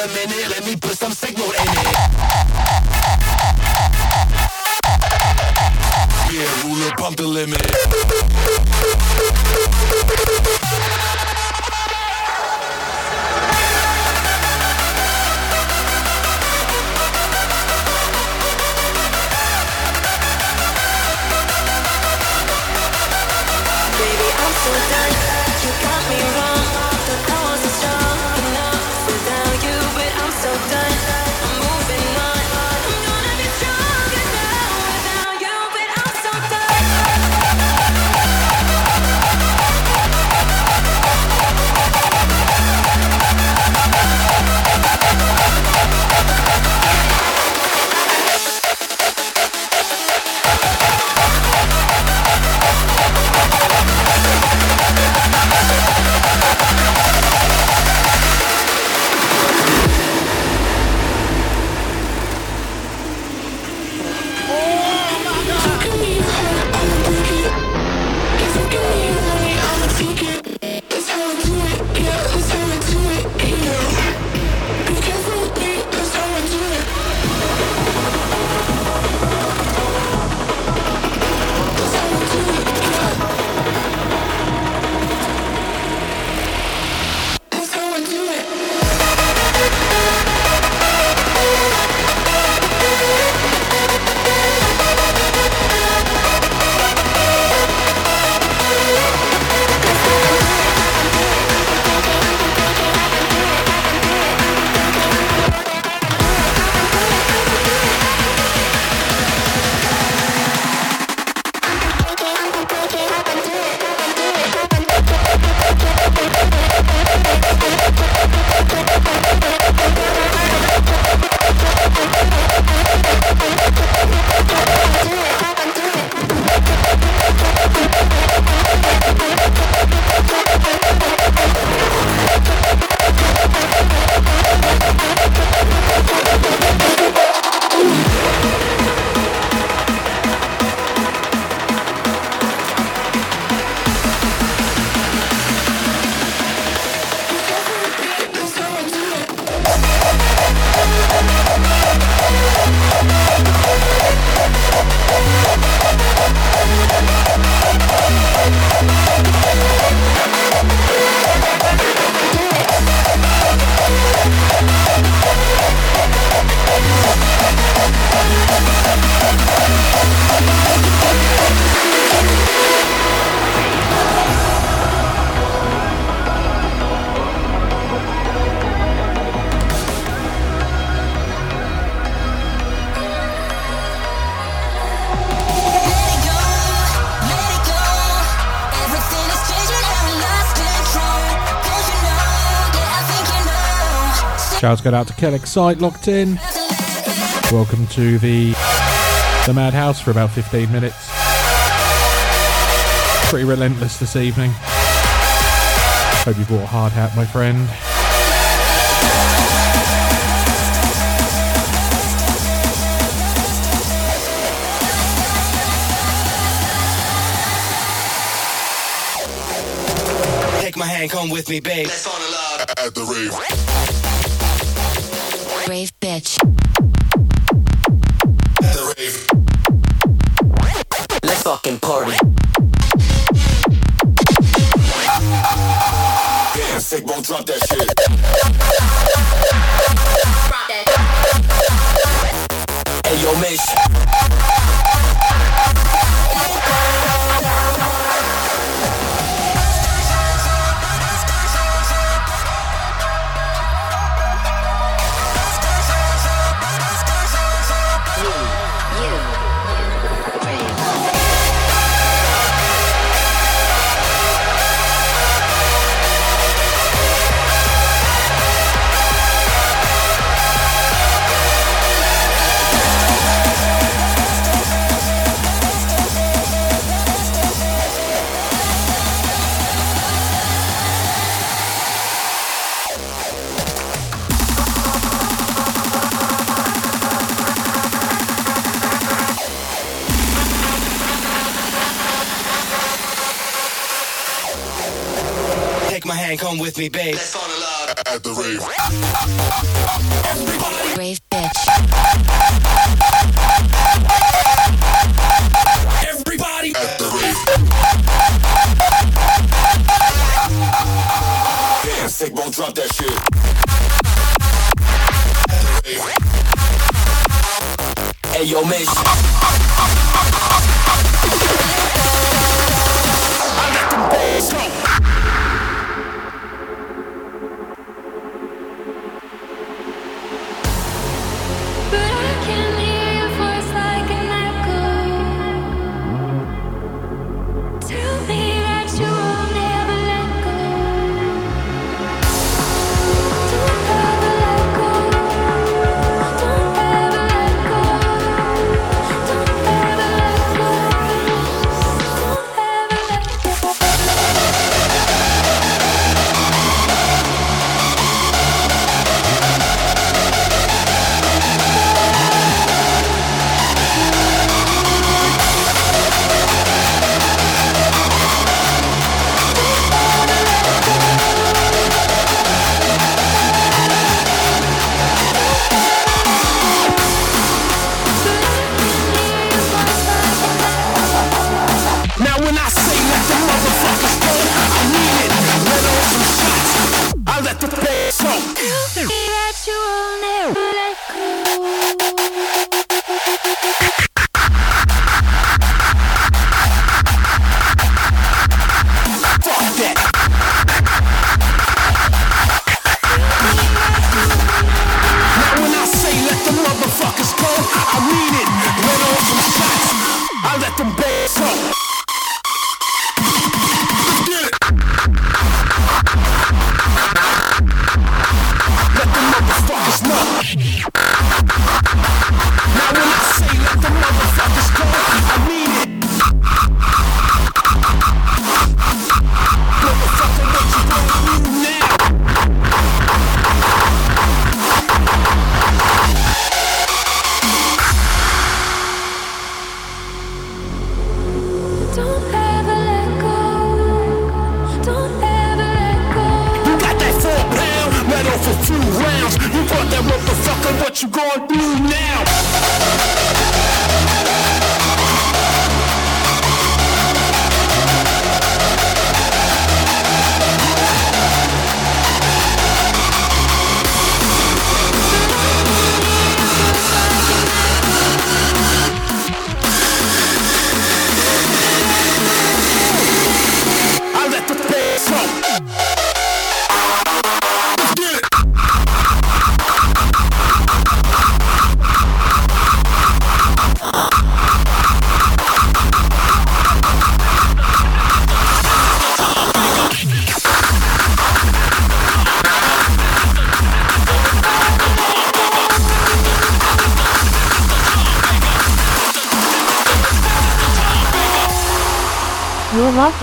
a minute, let me put some signal in it. Yeah, ruler, pump the limit. Shouts go out to Kellex Site, locked in. Welcome to the the madhouse for about 15 minutes. Pretty relentless this evening. Hope you bought a hard hat, my friend. Take my hand, come with me, babe. Let's fall in love at the rave.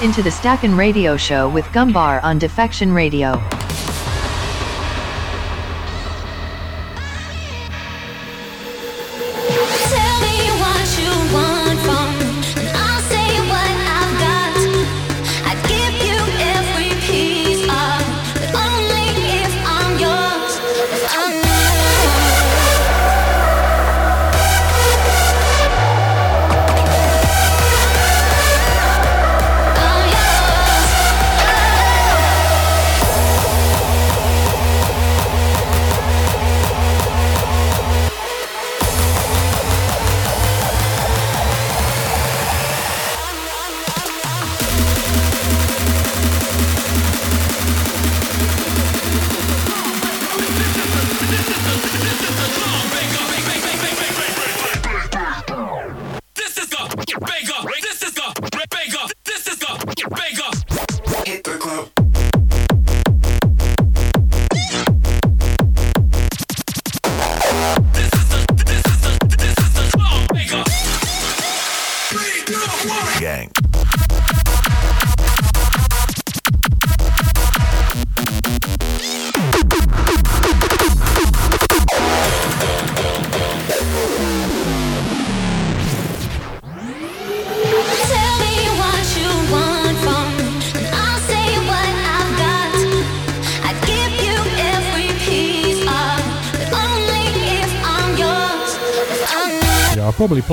into the Stackin Radio Show with Gumbar on Defection Radio.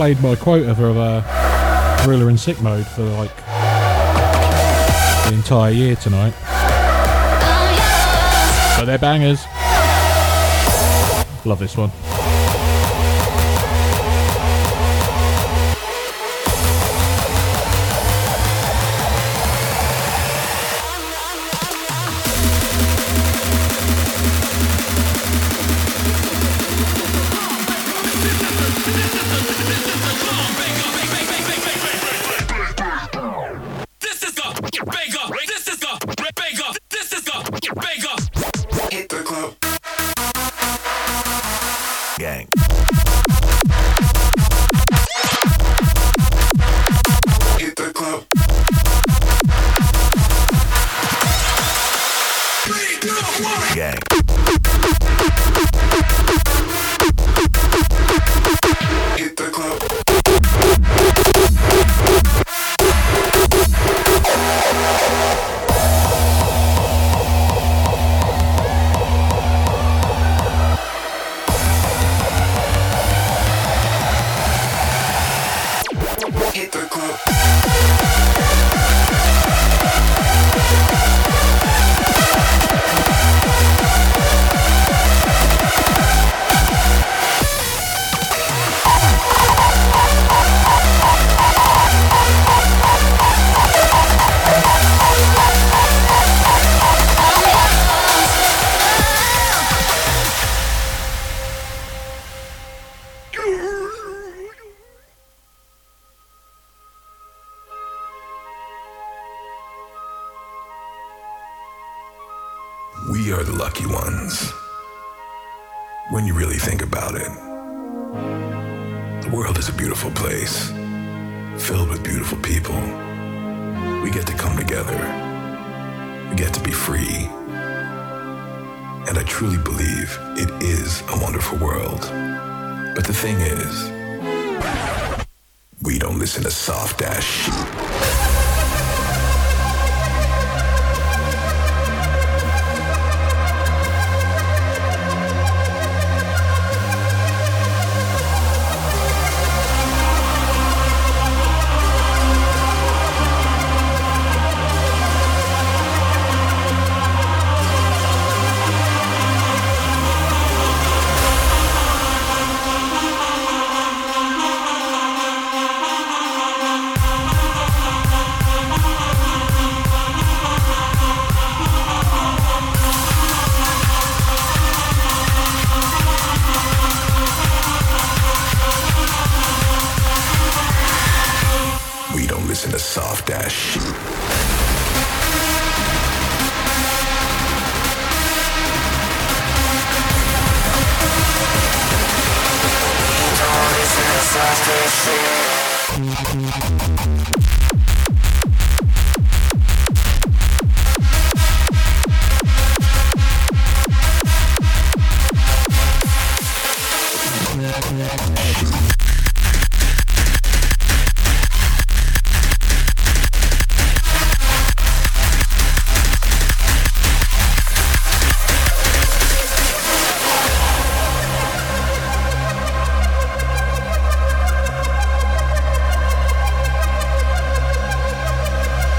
played my quota for a Thriller in Sick Mode for like the entire year tonight. But they're bangers. Love this one.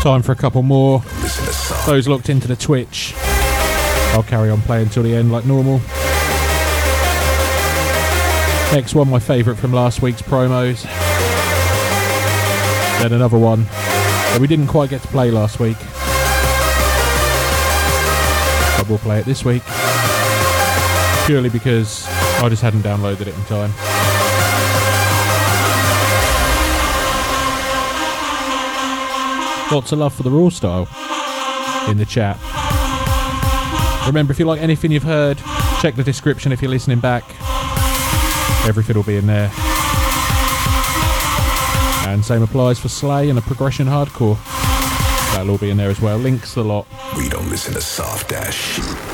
Time for a couple more. Those locked into the Twitch. I'll carry on playing till the end like normal. Next one, my favourite from last week's promos. Then another one that we didn't quite get to play last week. But we'll play it this week. Purely because I just hadn't downloaded it in time. Lots of love for the Raw style in the chat. Remember, if you like anything you've heard, check the description if you're listening back. Everything will be in there. And same applies for Slay and a Progression Hardcore. That'll all be in there as well. Links a lot. We don't listen to soft ass shit.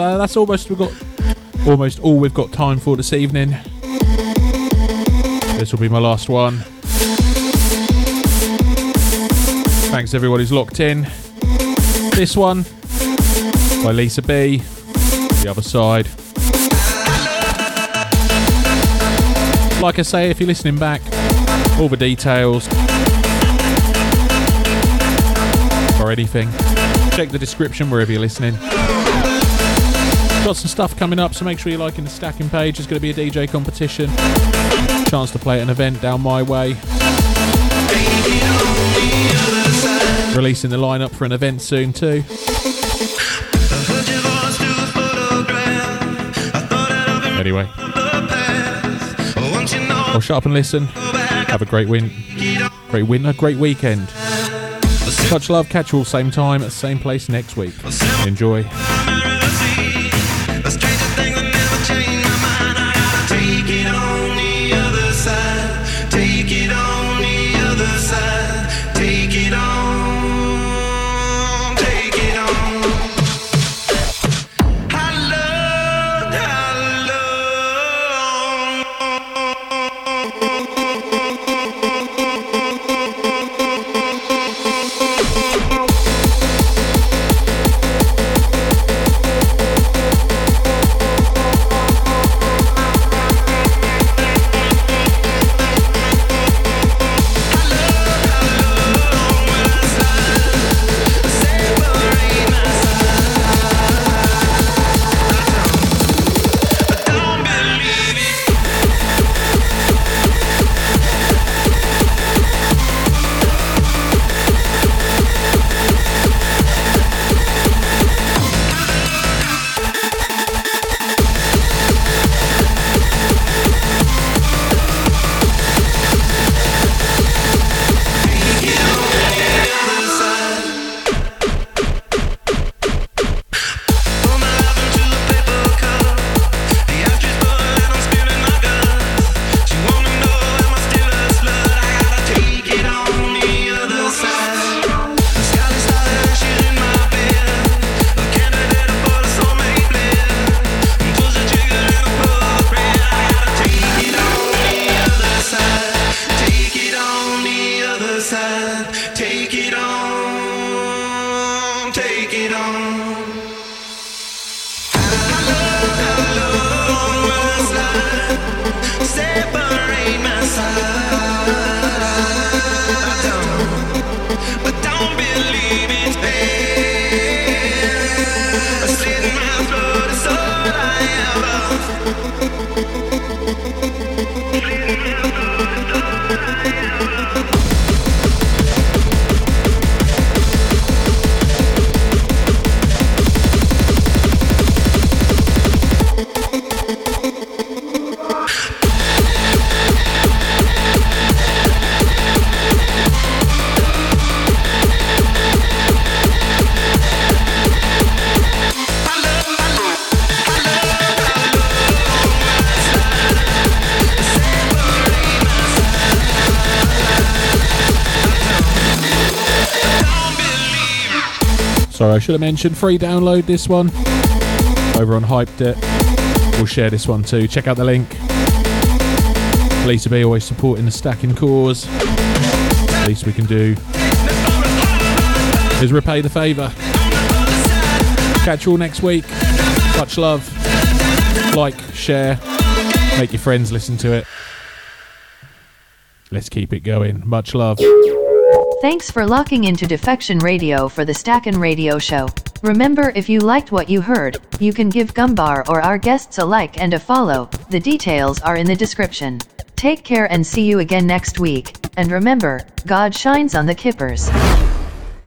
Yeah, that's, almost we've got almost all we've got time for this evening. This will be my last one. Thanks everyone who's locked in. This one by Lisa B. The other side. Like I say, if you're listening back, all the details or anything, check the description wherever you're listening. Got some stuff coming up, so make sure you're liking the Stackin' page. There's going to be a DJ competition. Chance to play at an event down my way. Releasing the lineup for an event soon too. Anyway, I'll shut up and listen. Have a great win, great win, a great weekend. Much love. Catch you all same time same place next week. Enjoy. Should have mentioned free download this one over on Hypeddit. We'll share this one too. Check out the link. Lisa be always supporting the Stackin' cause. Least we can do is repay the favour. Catch you all next week. Much love. Like, share, make your friends listen to it. Let's keep it going. Much love. Thanks for locking into Defection Radio for the Stackin' Radio Show. Remember, if you liked what you heard, you can give Gumbar or our guests a like and a follow. The details are in the description. Take care and see you again next week. And remember, God shines on the kippers.